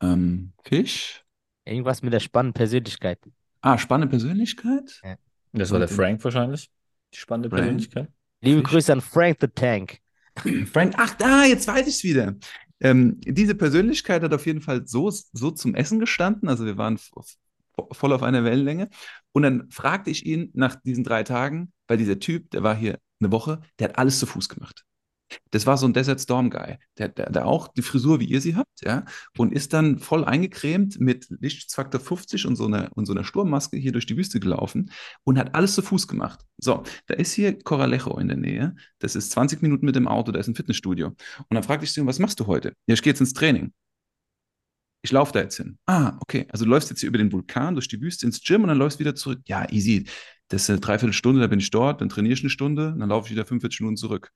Ähm, Fisch? Irgendwas mit der spannenden Persönlichkeit. Ah, spannende Persönlichkeit? Ja. Das war der Frank wahrscheinlich. Die spannende Frank. Persönlichkeit. Liebe Grüße an Frank the Tank. Frank, ach da, jetzt weiß ich es wieder. Ähm, diese Persönlichkeit hat auf jeden Fall so, so zum Essen gestanden. Also wir waren voll auf einer Wellenlänge. Und dann fragte ich ihn nach diesen drei Tagen, weil dieser Typ, der war hier eine Woche, der hat alles zu Fuß gemacht. Das war so ein Desert Storm Guy, der, der, der auch die Frisur, wie ihr sie habt, ja, und ist dann voll eingecremt mit Lichtsfaktor 50 und so einer und so einer Sturmmaske hier durch die Wüste gelaufen und hat alles zu Fuß gemacht. So, da ist hier Coralejo in der Nähe. Das ist 20 Minuten mit dem Auto, da ist ein Fitnessstudio. Und dann fragte ich sie, was machst du heute? Ja, ich gehe jetzt ins Training. Ich laufe da jetzt hin. Ah, okay. Also du läufst jetzt hier über den Vulkan, durch die Wüste ins Gym und dann läufst wieder zurück. Ja, easy. Das ist eine Dreiviertelstunde, da bin ich dort, dann trainiere ich eine Stunde, dann laufe ich wieder 45 Minuten zurück.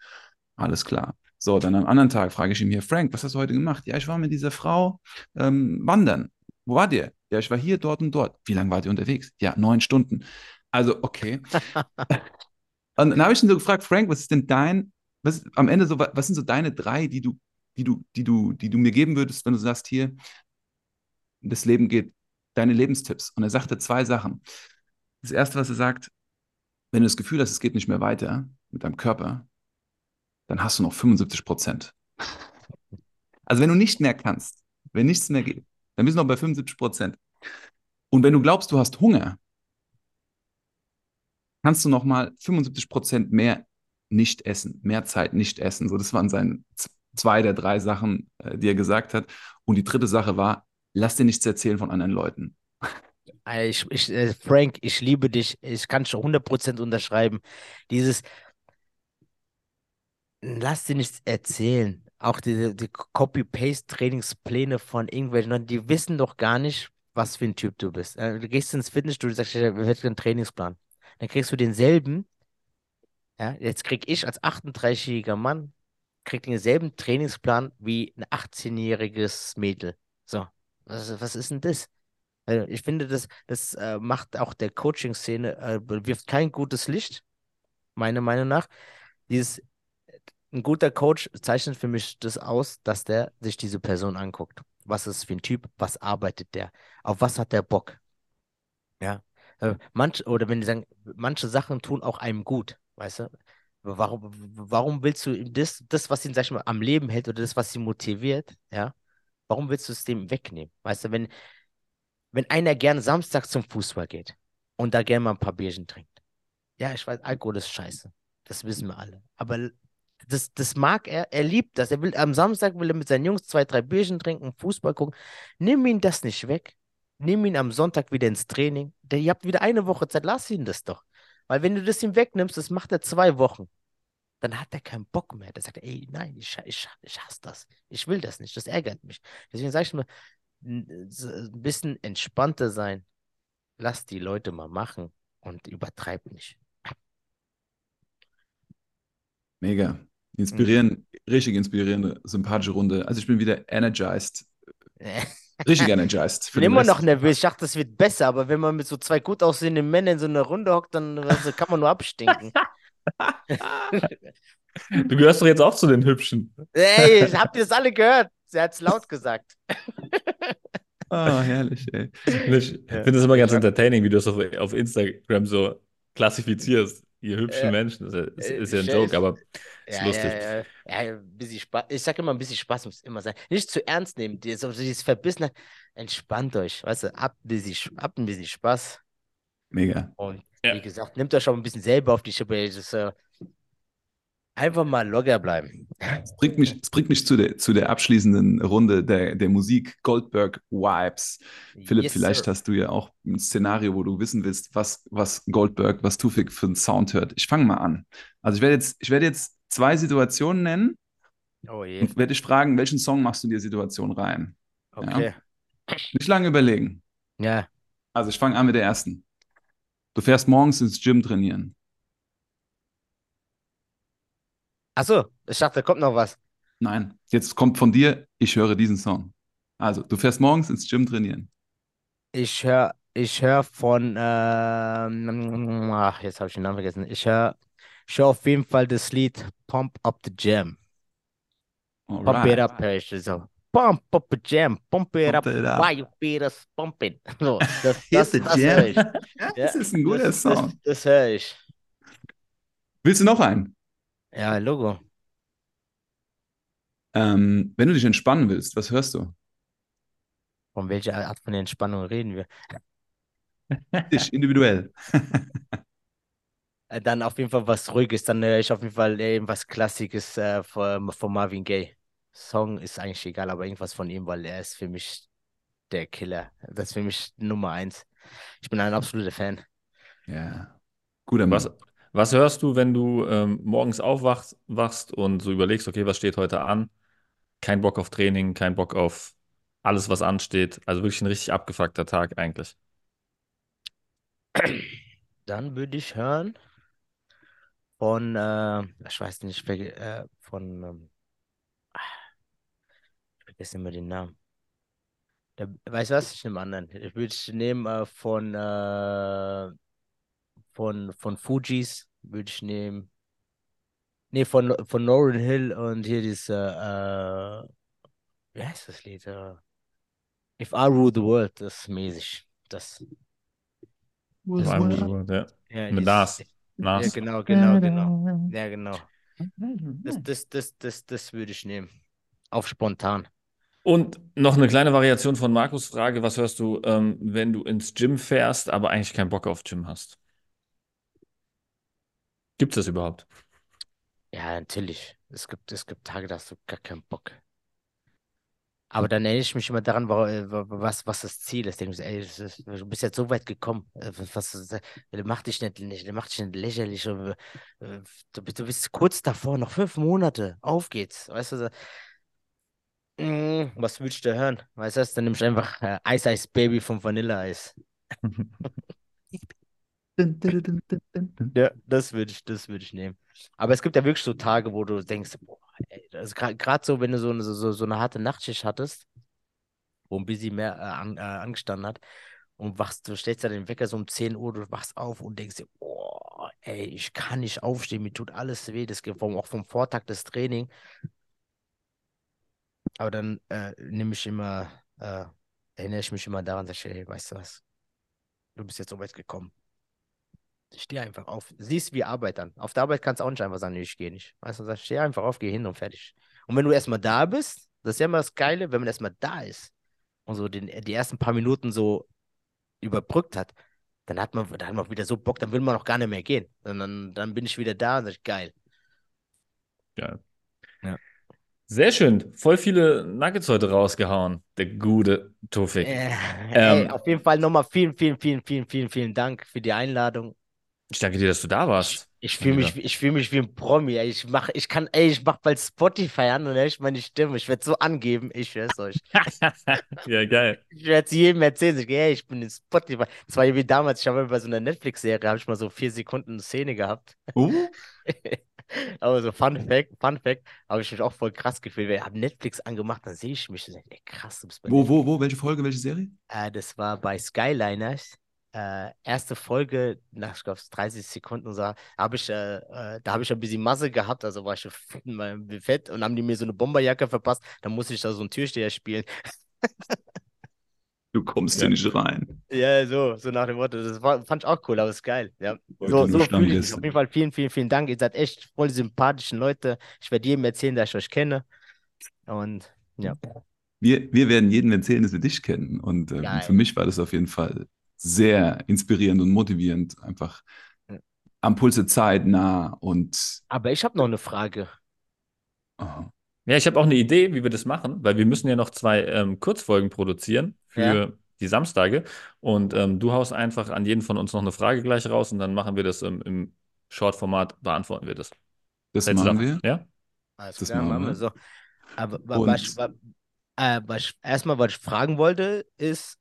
Alles klar. So, dann am anderen Tag frage ich ihn hier, Frank, was hast du heute gemacht? Ja, ich war mit dieser Frau ähm, wandern. Wo war ihr? Ja, ich war hier, dort und dort. Wie lange wart ihr unterwegs? Ja, neun Stunden. Also, okay. und dann habe ich ihn so gefragt, Frank, was ist denn dein, was am Ende so, was sind so deine drei, die du, die du, die du, die du mir geben würdest, wenn du sagst, hier, das Leben geht, deine Lebenstipps. Und er sagte zwei Sachen. Das erste, was er sagt, wenn du das Gefühl hast, es geht nicht mehr weiter mit deinem Körper, dann hast du noch 75 Prozent. Also wenn du nicht mehr kannst, wenn nichts mehr geht, dann bist du noch bei 75 Prozent. Und wenn du glaubst, du hast Hunger, kannst du noch mal 75 Prozent mehr nicht essen, mehr Zeit nicht essen. So, das waren seine zwei der drei Sachen, äh, die er gesagt hat. Und die dritte Sache war, lass dir nichts erzählen von anderen Leuten. Ich, ich, äh, Frank, ich liebe dich. Ich kann schon 100% unterschreiben. Dieses, lass dir nichts erzählen. Auch die, die Copy-Paste-Trainingspläne von irgendwelchen die wissen doch gar nicht, was für ein Typ du bist. Äh, du gehst ins Fitnessstudio, sagst, ich hätte einen Trainingsplan. Dann kriegst du denselben. Ja, jetzt krieg ich als 38-jähriger Mann krieg denselben Trainingsplan wie ein 18-jähriges Mädel. So, was, was ist denn das? Also ich finde, das, das äh, macht auch der Coaching-Szene, äh, wirft kein gutes Licht, meiner Meinung nach. Dieses ein guter Coach zeichnet für mich das aus, dass der sich diese Person anguckt. Was ist für ein Typ? Was arbeitet der? Auf was hat der Bock? Ja. Äh, manch, oder wenn die sagen, manche Sachen tun auch einem gut, weißt du? Warum, warum willst du das, das, was ihn, sag ich mal, am Leben hält oder das, was ihn motiviert, ja? Warum willst du es dem wegnehmen? Weißt du, wenn, wenn einer gern Samstag zum Fußball geht und da gerne mal ein paar Bierchen trinkt. Ja, ich weiß, Alkohol ist scheiße. Das wissen wir alle. Aber das, das mag er, er liebt das. Er will am Samstag will er mit seinen Jungs zwei, drei Bierchen trinken, Fußball gucken. Nimm ihn das nicht weg. Nimm ihn am Sonntag wieder ins Training. Der, ihr habt wieder eine Woche Zeit, lass ihn das doch. Weil wenn du das ihm wegnimmst, das macht er zwei Wochen. Dann hat er keinen Bock mehr. Der sagt, ey, nein, ich, ich, ich hasse das. Ich will das nicht. Das ärgert mich. Deswegen sage ich mal, ein bisschen entspannter sein. Lass die Leute mal machen und übertreib nicht. Mega. Inspirieren, mhm. richtig inspirierende, sympathische Runde. Also ich bin wieder energized. Richtig energized. Ich bin immer noch nervös. Ich dachte, das wird besser, aber wenn man mit so zwei gut aussehenden Männern in so einer Runde hockt, dann also, kann man nur abstinken. du gehörst doch jetzt auch zu den Hübschen. Ey, habt ihr das alle gehört? Sie hat es laut gesagt. Ah, oh, herrlich, ey. Ich finde es immer ganz entertaining, wie du das auf, auf Instagram so klassifizierst ihr hübschen ja. Menschen. Das ist, ist, ja ein Joke, aber ist ja, lustig. Ja, ja, ja. bisschen Spaß. Ich sage immer, ein bisschen Spaß muss immer sein. Nicht zu ernst nehmen. Dieses, dieses Verbissene, entspannt euch. Weißt du, habt ein bisschen, habt ein bisschen Spaß. Mega. Und wie gesagt, nehmt euch auch ein bisschen selber auf die Schippe. Das ist, äh, Einfach mal locker bleiben. Es bringt mich, es bringt mich zu, der, zu der abschließenden Runde der, der Musik Goldberg Vibes. Philipp, yes, vielleicht sir. hast du ja auch ein Szenario, wo du wissen willst, was, was Goldberg, was Tufik für einen Sound hört. Ich fange mal an. Also ich werde jetzt, ich werde jetzt zwei Situationen nennen oh je. und werde dich fragen, welchen Song machst du in die Situation rein? Okay. Ja? Nicht lange überlegen. Ja. Also ich fange an mit der ersten. Du fährst morgens ins Gym trainieren. Achso, ich dachte, da kommt noch was. Nein, jetzt kommt von dir, ich höre diesen Song. Also, du fährst morgens ins Gym trainieren. Ich höre ich hör von, ähm, ach, jetzt habe ich den Namen vergessen. Ich höre ich hör auf jeden Fall das Lied Pump Up the Jam. Alright. Pump It Up, so. Pump up a jam, pump it up, why you beat us pumping. So, das, das, das höre ich. Ja, Ja, das ist ein guter das, Song. Das, das höre ich. Willst du noch einen? Ja, Logo. Ähm, wenn du dich entspannen willst, was hörst du? Von welcher Art von Entspannung reden wir? Dich individuell. Äh, Dann auf jeden Fall was Ruhiges. Dann höre ich auf jeden Fall irgendwas Klassisches äh, von, von Marvin Gaye. Song ist eigentlich egal, aber irgendwas von ihm, weil er ist für mich der Killer. Das ist für mich Nummer eins. Ich bin ein absoluter Fan. Ja. Guter Mann. Was, was hörst du, wenn du ähm, morgens aufwachst wachst und so überlegst, okay, was steht heute an? Kein Bock auf Training, kein Bock auf alles, was ansteht. Also wirklich ein richtig abgefuckter Tag eigentlich. Dann würde ich hören von, äh, ich weiß nicht, welche, äh, von, ähm, ich vergesse immer den Namen. Der, weißt du was? Ich nehme einen anderen. Ich würde nehmen äh, von, äh, von, von Fujis, würde ich nehmen. Nee, von, von Lauryn Hill und hier dieses, äh, äh, wie heißt das Lied? Äh, If I Rule the World, das ist mäßig. Das, ja. ja, Mit Nas. ja, genau, genau, genau. Ja, genau. Das, das, das, das, das würde ich nehmen. Auf spontan. Und noch eine kleine Variation von Markus' Frage: Was hörst du, ähm, wenn du ins Gym fährst, aber eigentlich keinen Bock auf Gym hast? Gibt es das überhaupt? Ja, natürlich. Es gibt, es gibt Tage, da hast du gar keinen Bock. Aber dann erinnere ich mich immer daran, äh, wa- was, was das Ziel ist. Denke ich, ey, du bist jetzt so weit gekommen. Äh, Was, äh, mach dich nicht, nicht, mach dich nicht lächerlich. Du, bist- kurz davor, noch fünf Monate. Auf geht's. Weißt du, mm, was willst du hören? Weißt du, dann nimmst du einfach äh, Ice Ice Baby von Vanilla Ice. Ja, das würde ich, das würde ich nehmen. Aber es gibt ja wirklich so Tage, wo du denkst, boah, ey, also gerade so, wenn du so, eine- so, so eine harte Nachtschicht hattest, wo ein bisschen mehr äh, an, äh, angestanden hat und wachst, du stellst ja den Wecker so um 10 Uhr, du wachst auf und denkst dir, boah, ey, ich kann nicht aufstehen, mir tut alles weh, das geht vom, auch vom Vortag des Training. Aber dann äh, nehme ich immer, äh, erinnere ich mich immer daran, dass ich, ey, weißt du was, du bist jetzt so weit gekommen. Steh einfach auf. Siehst wie Arbeit dann. Auf der Arbeit kannst du auch nicht einfach sagen, nee, ich gehe nicht. Weißt du, sagst, steh einfach auf, geh hin und fertig. Und wenn du erstmal da bist, das ist ja immer das Geile, wenn man erstmal da ist und so den, die ersten paar Minuten so überbrückt hat, dann hat man, dann hat man wieder so Bock, dann will man auch gar nicht mehr gehen. Und dann, dann bin ich wieder da und sag ich, geil. Geil. Ja. Sehr schön. Voll viele Nuggets heute rausgehauen. Der gute Tofik. Äh, Ähm, ey, auf jeden Fall nochmal vielen, vielen, vielen, vielen, vielen, vielen Dank für die Einladung. Ich danke dir, dass du da warst. Ich fühle mich, ich fühl mich wie ein Promi. Ey. Ich mach, ich kann, ey, ich mach bald Spotify an und höre ich meine Stimme. Ich werde so angeben, ich schwör's euch. ja, geil. Ich werde es jedem erzählen. Ich, ey, ich bin in Spotify. Das war ja wie damals, ich habe bei so einer Netflix-Serie, habe ich mal so vier Sekunden eine Szene gehabt. Oh, Aber so Fun Fact, Fun Fact, habe ich mich auch voll krass gefühlt. Ich habe Netflix angemacht, dann sehe ich mich. und denk, Ey, krass, du bist bei wo, Netflix. wo, wo? Welche Folge, welche Serie? Äh, das war bei Skyliners. Äh, erste Folge, nach, ich glaube, 30 Sekunden so, habe ich, äh, äh, da habe ich ein bisschen Masse gehabt, also war ich Fett und haben die mir so eine Bomberjacke verpasst, dann musste ich da so einen Türsteher spielen. Du kommst Ja. hier nicht rein. Ja, so, so nach dem Motto. Das war, fand ich auch cool, aber ist geil. Ja. So, so fühle ich mich. Auf jeden Fall vielen, vielen, vielen Dank. Ihr seid echt voll sympathische Leute. Ich werde jedem erzählen, dass ich euch kenne. Und ja, Wir, wir werden jedem erzählen, dass wir dich kennen. Und Geil. für mich war das auf jeden Fall sehr inspirierend und motivierend. Einfach Ja. am Puls der Zeit nah und aber ich habe noch eine Frage. oh, Ja, ich habe auch eine Idee, wie wir das machen, weil wir müssen ja noch zwei ähm, Kurzfolgen produzieren für Ja. die Samstage. Und ähm, du haust einfach an jeden von uns noch eine Frage gleich raus und dann machen wir das im, im Short-Format, beantworten wir das. das Hältst du machen wir. Ja? Alles Das klar, machen wir. so. Aber Und- was, ich- äh, was ich, erstmal, was ich fragen wollte, ist,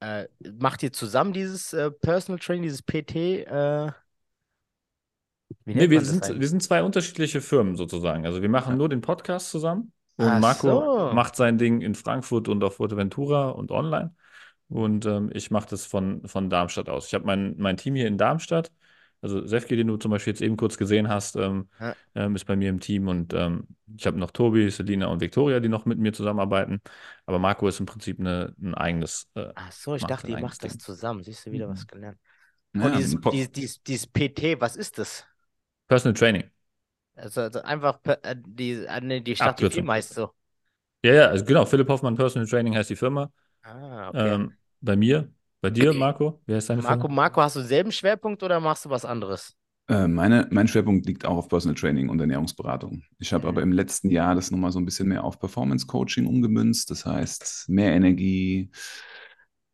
äh, macht ihr zusammen dieses äh, Personal Training, dieses PT? Äh, wie Nee, wir sind, eigentlich? wir sind zwei unterschiedliche Firmen sozusagen. Also wir machen nur den Podcast zusammen und Ach Marco so. macht sein Ding in Frankfurt und auf Fuerteventura und online. Und ähm, ich mache das von, von Darmstadt aus. Ich habe mein, mein Team hier in Darmstadt Also Sefki, den du zum Beispiel jetzt eben kurz gesehen hast, ähm, ja. ähm, ist bei mir im Team und ähm, ich habe noch Tobi, Selina und Viktoria, die noch mit mir zusammenarbeiten. Aber Marco ist im Prinzip eine, ein eigenes. Äh, Ach so, ich dachte, ihr macht das zusammen. Siehst du wieder mhm. was gelernt? Ja, und dieses, dieses, dieses, dieses, PT, was ist das? Personal Training. Also, also einfach äh, die, äh, die Stadt, die Firma heißt so. Ja, ja, also genau, Philipp Hoffmann Personal Training heißt die Firma. Ah, okay. Ähm, bei mir, bei dir, Marco, wie heißt deine Marco, Firma? Marco, hast du denselben Schwerpunkt oder machst du was anderes? Äh, meine, mein Schwerpunkt liegt auch auf Personal Training und Ernährungsberatung. Ich habe mhm. aber im letzten Jahr das nochmal so ein bisschen mehr auf Performance Coaching umgemünzt. Das heißt, mehr Energie,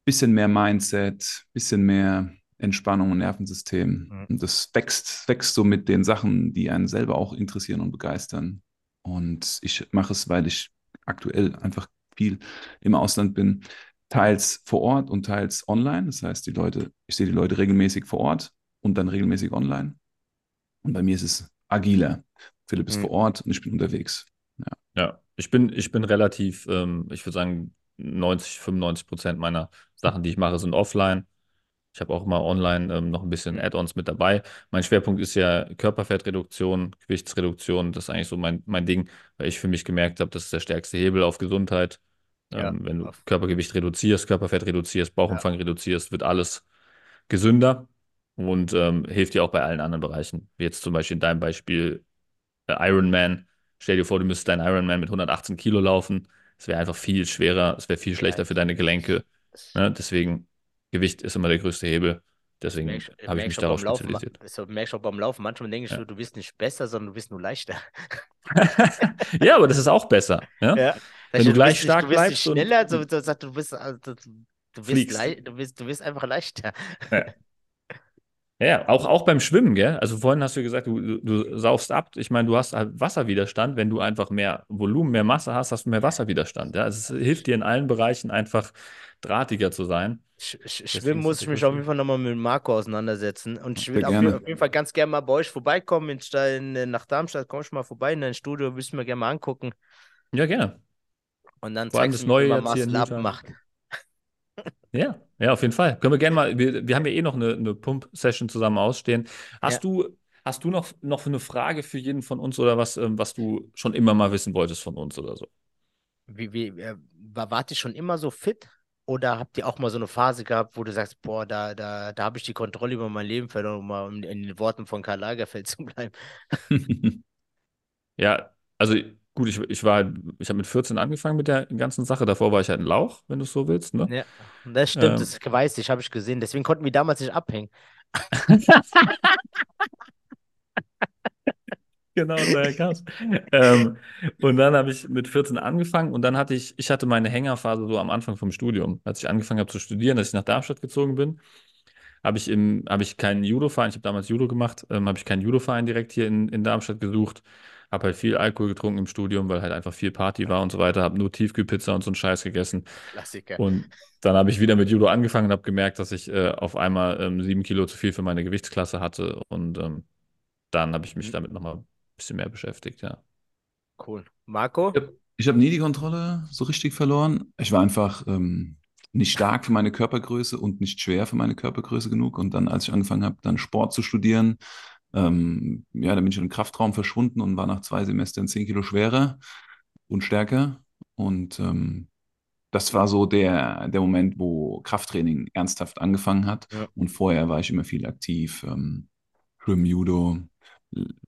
bisschen mehr Mindset, bisschen mehr Entspannung und Nervensystem. Mhm. Und das wächst, wächst so mit den Sachen, die einen selber auch interessieren und begeistern. Und ich mache es, weil ich aktuell einfach viel im Ausland bin, teils vor Ort und teils online. Das heißt, die Leute, ich sehe die Leute regelmäßig vor Ort und dann regelmäßig online. Und bei mir ist es agiler. Philipp ist mhm. vor Ort und ich bin unterwegs. Ja, ja ich, bin, ich bin relativ, ähm, ich würde sagen, 90, 95 Prozent meiner Sachen, die ich mache, sind offline. Ich habe auch mal online ähm, noch ein bisschen Add-ons mit dabei. Mein Schwerpunkt ist ja Körperfettreduktion, Gewichtsreduktion. Das ist eigentlich so mein, mein Ding, weil ich für mich gemerkt habe, das ist der stärkste Hebel auf Gesundheit. Ja, ähm, wenn du Körpergewicht reduzierst, Körperfett reduzierst, Bauchumfang ja. reduzierst, wird alles gesünder und ähm, hilft dir auch bei allen anderen Bereichen. Wie jetzt zum Beispiel in deinem Beispiel äh, Ironman. Stell dir vor, du müsstest deinen Ironman mit 118 Kilo laufen. Es wäre einfach viel schwerer, es wäre viel schlechter für deine Gelenke. Ne? Deswegen Gewicht ist immer der größte Hebel. Deswegen habe ich mich darauf spezialisiert. Also, merkst du auch beim Laufen, manchmal denke ich, ja. du bist nicht besser, sondern du bist nur leichter. ja, aber das ist auch besser. Ja? ja. Wenn du gleich stark nicht, du bist schneller, so, so, du, bist, also, du, bist du, bist, du bist einfach leichter. Ja. Ja, auch, auch beim Schwimmen, gell? Also vorhin hast du gesagt, du, du, du saufst ab. Ich meine, du hast halt Wasserwiderstand. Wenn du einfach mehr Volumen, mehr Masse hast, hast du mehr Wasserwiderstand. Ja? Also es hilft dir in allen Bereichen einfach drahtiger zu sein. Sch Schwimmen muss ich mich auf jeden Fall nochmal mit Marco auseinandersetzen. Und ich will auf, auf, jeden Fall ganz gerne mal bei euch vorbeikommen. In, in, nach Darmstadt komm ich mal vorbei in dein Studio, müssen wir gerne mal angucken. Ja, gerne. Und dann zeigst du mir, wie man Marcel abmacht. Ja, ja, auf jeden Fall. Können wir gerne mal, wir, wir haben ja eh noch eine, eine Pump-Session zusammen ausstehen. Hast ja. du, hast du noch, noch eine Frage für jeden von uns oder was, ähm, was du schon immer mal wissen wolltest von uns oder so? Wie, wie, äh, wart ihr schon immer so fit? Oder habt ihr auch mal so eine Phase gehabt, wo du sagst, boah, da, da, da habe ich die Kontrolle über mein Leben verloren, um mal in den Worten von Karl Lagerfeld zu bleiben? ja, also gut, ich, ich war, ich habe mit 14 angefangen mit der ganzen Sache. Davor war ich halt ein Lauch, wenn du es so willst. Ne? Ja, das stimmt, ähm, das weiß ich, habe ich gesehen. Deswegen konnten wir damals nicht abhängen. genau, daher kam ähm, Und dann habe ich mit 14 angefangen und dann hatte ich, ich hatte meine Hängerphase so am Anfang vom Studium, als ich angefangen habe zu studieren, dass ich nach Darmstadt gezogen bin. Habe ich, im, hab ich keinen Judo-Verein, ich habe damals Judo gemacht, ähm, habe ich keinen Judo-Verein direkt hier in, in Darmstadt gesucht habe halt viel Alkohol getrunken im Studium, weil halt einfach viel Party war und so weiter. Habe nur Tiefkühlpizza und so einen Scheiß gegessen. Klassiker. Und dann habe ich wieder mit Judo angefangen und habe gemerkt, dass ich äh, auf einmal ähm, sieben Kilo zu viel für meine Gewichtsklasse hatte. Und ähm, dann habe ich mich mhm. damit nochmal bisschen mehr beschäftigt, ja. Cool. Marco? Ich habe hab nie die Kontrolle so richtig verloren. Ich war einfach ähm, nicht stark für meine Körpergröße und nicht schwer für meine Körpergröße genug. Und dann, als ich angefangen habe, dann Sport zu studieren, ähm, ja, dann bin ich in den Kraftraum verschwunden und war nach zwei Semestern zehn Kilo schwerer und stärker. Und ähm, das war so der, der Moment, wo Krafttraining ernsthaft angefangen hat. Ja. Und vorher war ich immer viel aktiv. Ähm, Schwimmen, Judo,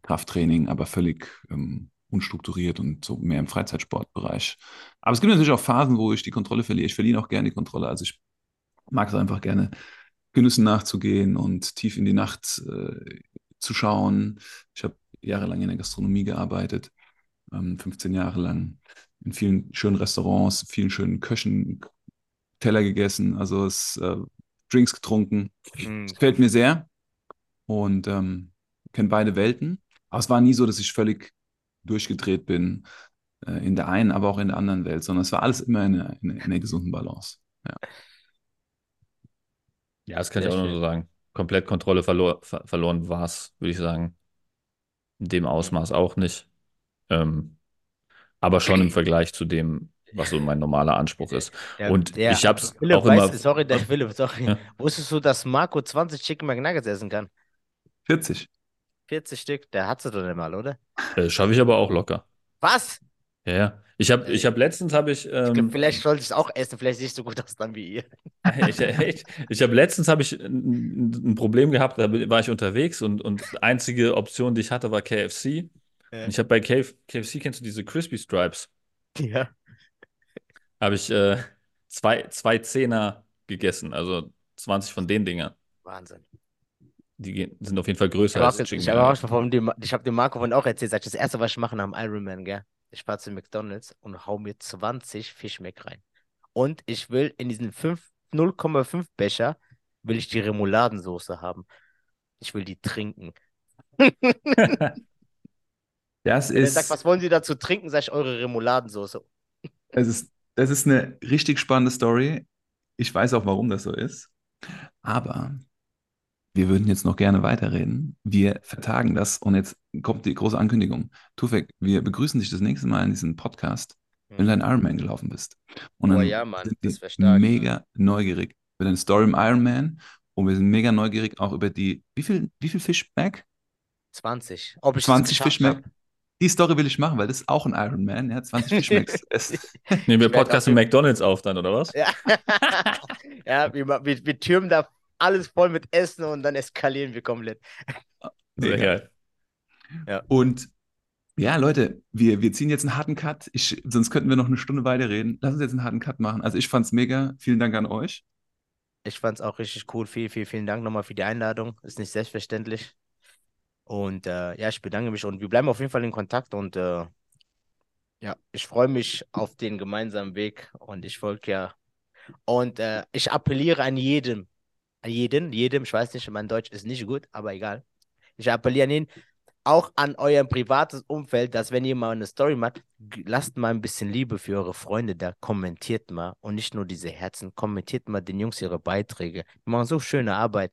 Krafttraining, aber völlig ähm, unstrukturiert und so mehr im Freizeitsportbereich. Aber es gibt natürlich auch Phasen, wo ich die Kontrolle verliere. Ich verliere auch gerne die Kontrolle. Also ich mag es einfach gerne, Genüssen nachzugehen und tief in die Nacht äh, zu schauen. Ich habe jahrelang in der Gastronomie gearbeitet, ähm, 15 Jahre lang in vielen schönen Restaurants, vielen schönen Köchen Teller gegessen, also es, äh, Drinks getrunken. Mhm. Es fällt mir sehr und ähm, kenne beide Welten. Aber es war nie so, dass ich völlig durchgedreht bin äh, in der einen, aber auch in der anderen Welt, sondern es war alles immer in einer, in einer gesunden Balance. Ja. Ja, das kann Sehr ich auch nur so sagen komplett Kontrolle verlor, ver verloren war es, würde ich sagen. In dem Ausmaß auch nicht. Ähm, aber schon im Vergleich zu dem, was so mein normaler Anspruch ist. Ja, und ja, ich habe es auch weißt, immer. Sorry, der Philipp, sorry. Ja? Wusstest du, dass Marco 20 Chicken McNuggets essen kann? 40. 40 Stück, der hat sie doch nicht mal, oder? Äh, Schaffe ich aber auch locker. Was? Ja, ja. Ich habe ich hab letztens habe ich. Ähm, ich glaub, vielleicht sollte ich es auch essen, vielleicht nicht so gut aus dann wie ihr. ich ich, ich habe letztens habe ich ein, ein, Problem gehabt, da war ich unterwegs und, und die einzige Option, die ich hatte, war KFC. Ja. ich habe bei KF, KFC, kennst du diese Crispy Stripes? Ja. Habe ich äh, zwei, zwei Zehner gegessen, also 20 von den Dingern. Wahnsinn. Die sind auf jeden Fall größer als Chicken. Ich habe schon dem, ich habe dem Marco von auch erzählt, das erste, was ich mache nach dem Ironman, gell? Ich fahre zu McDonalds und hau mir 20 Fischmeck rein. Und ich will in diesen 0,5 Becher will ich die Remouladensoße haben. Ich will die trinken. das ist. sagt, was wollen Sie dazu trinken? Sag ich eure Remouladensoße. Es ist, das ist eine richtig spannende Story. Ich weiß auch, warum das so ist. Aber wir würden jetzt noch gerne weiterreden. Wir vertagen das und jetzt kommt die große Ankündigung. Tufek, wir begrüßen dich das nächste Mal in diesem Podcast, wenn du deinen Ironman gelaufen bist. Und dann oh ja, Mann, sind wir stark, mega ja. neugierig über deine Story im Ironman und wir sind mega neugierig auch über die, wie viel, wie viel Fischback? 20. Ob ich 20 Fischback. Die Story will ich machen, weil das ist auch ein Ironman, ja, 20 Fischmacks. Nehmen wir Podcast mit McDonalds auf dann, oder was? Ja, ja wir, wir, wir türmen da alles voll mit Essen und dann eskalieren wir komplett. Sehr geil. Ja. Und ja, Leute, wir, wir ziehen jetzt einen harten Cut. Ich, sonst könnten wir noch eine Stunde weiterreden. Lass uns jetzt einen harten Cut machen. Also ich fand's mega. Vielen Dank an euch. Ich fand's auch richtig cool. Vielen, vielen, vielen Dank nochmal für die Einladung. Ist nicht selbstverständlich. Und äh, ja, ich bedanke mich und wir bleiben auf jeden Fall in Kontakt und äh, ja, ich freue mich auf den gemeinsamen Weg und ich folge ja. Und äh, ich appelliere an jedem, jeden, jedem, ich weiß nicht, mein Deutsch ist nicht gut, aber egal. Ich appelliere an ihn, auch an euer privates Umfeld, dass wenn ihr mal eine Story macht, lasst mal ein bisschen Liebe für eure Freunde da, kommentiert mal und nicht nur diese Herzen, kommentiert mal den Jungs ihre Beiträge. Die machen so schöne Arbeit.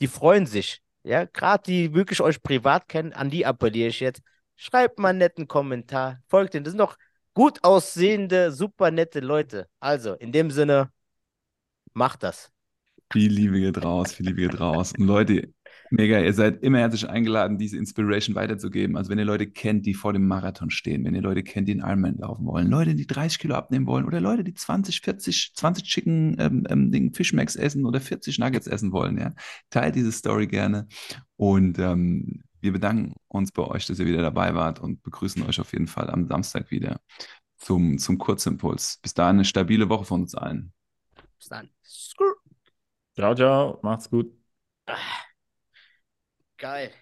Die freuen sich, ja, gerade die wirklich euch privat kennen, an die appelliere ich jetzt. Schreibt mal einen netten Kommentar, folgt ihnen, das sind doch gut aussehende, super nette Leute. Also, in dem Sinne, macht das. Viel Liebe geht raus, viel Liebe geht raus. Und Leute, mega, ihr seid immer herzlich eingeladen, diese Inspiration weiterzugeben. Also wenn ihr Leute kennt, die vor dem Marathon stehen, wenn ihr Leute kennt, die einen Ironman laufen wollen, Leute, die 30 Kilo abnehmen wollen oder Leute, die 20, 40, 20 Chicken ähm, ähm, Fischmacks essen oder 40 Nuggets essen wollen, ja, teilt diese Story gerne. Und ähm, wir bedanken uns bei euch, dass ihr wieder dabei wart und begrüßen euch auf jeden Fall am Samstag wieder zum, zum Kurzimpuls. Bis dahin eine stabile Woche von uns allen. Bis dann. Ciao, ciao. Macht's gut. Geil.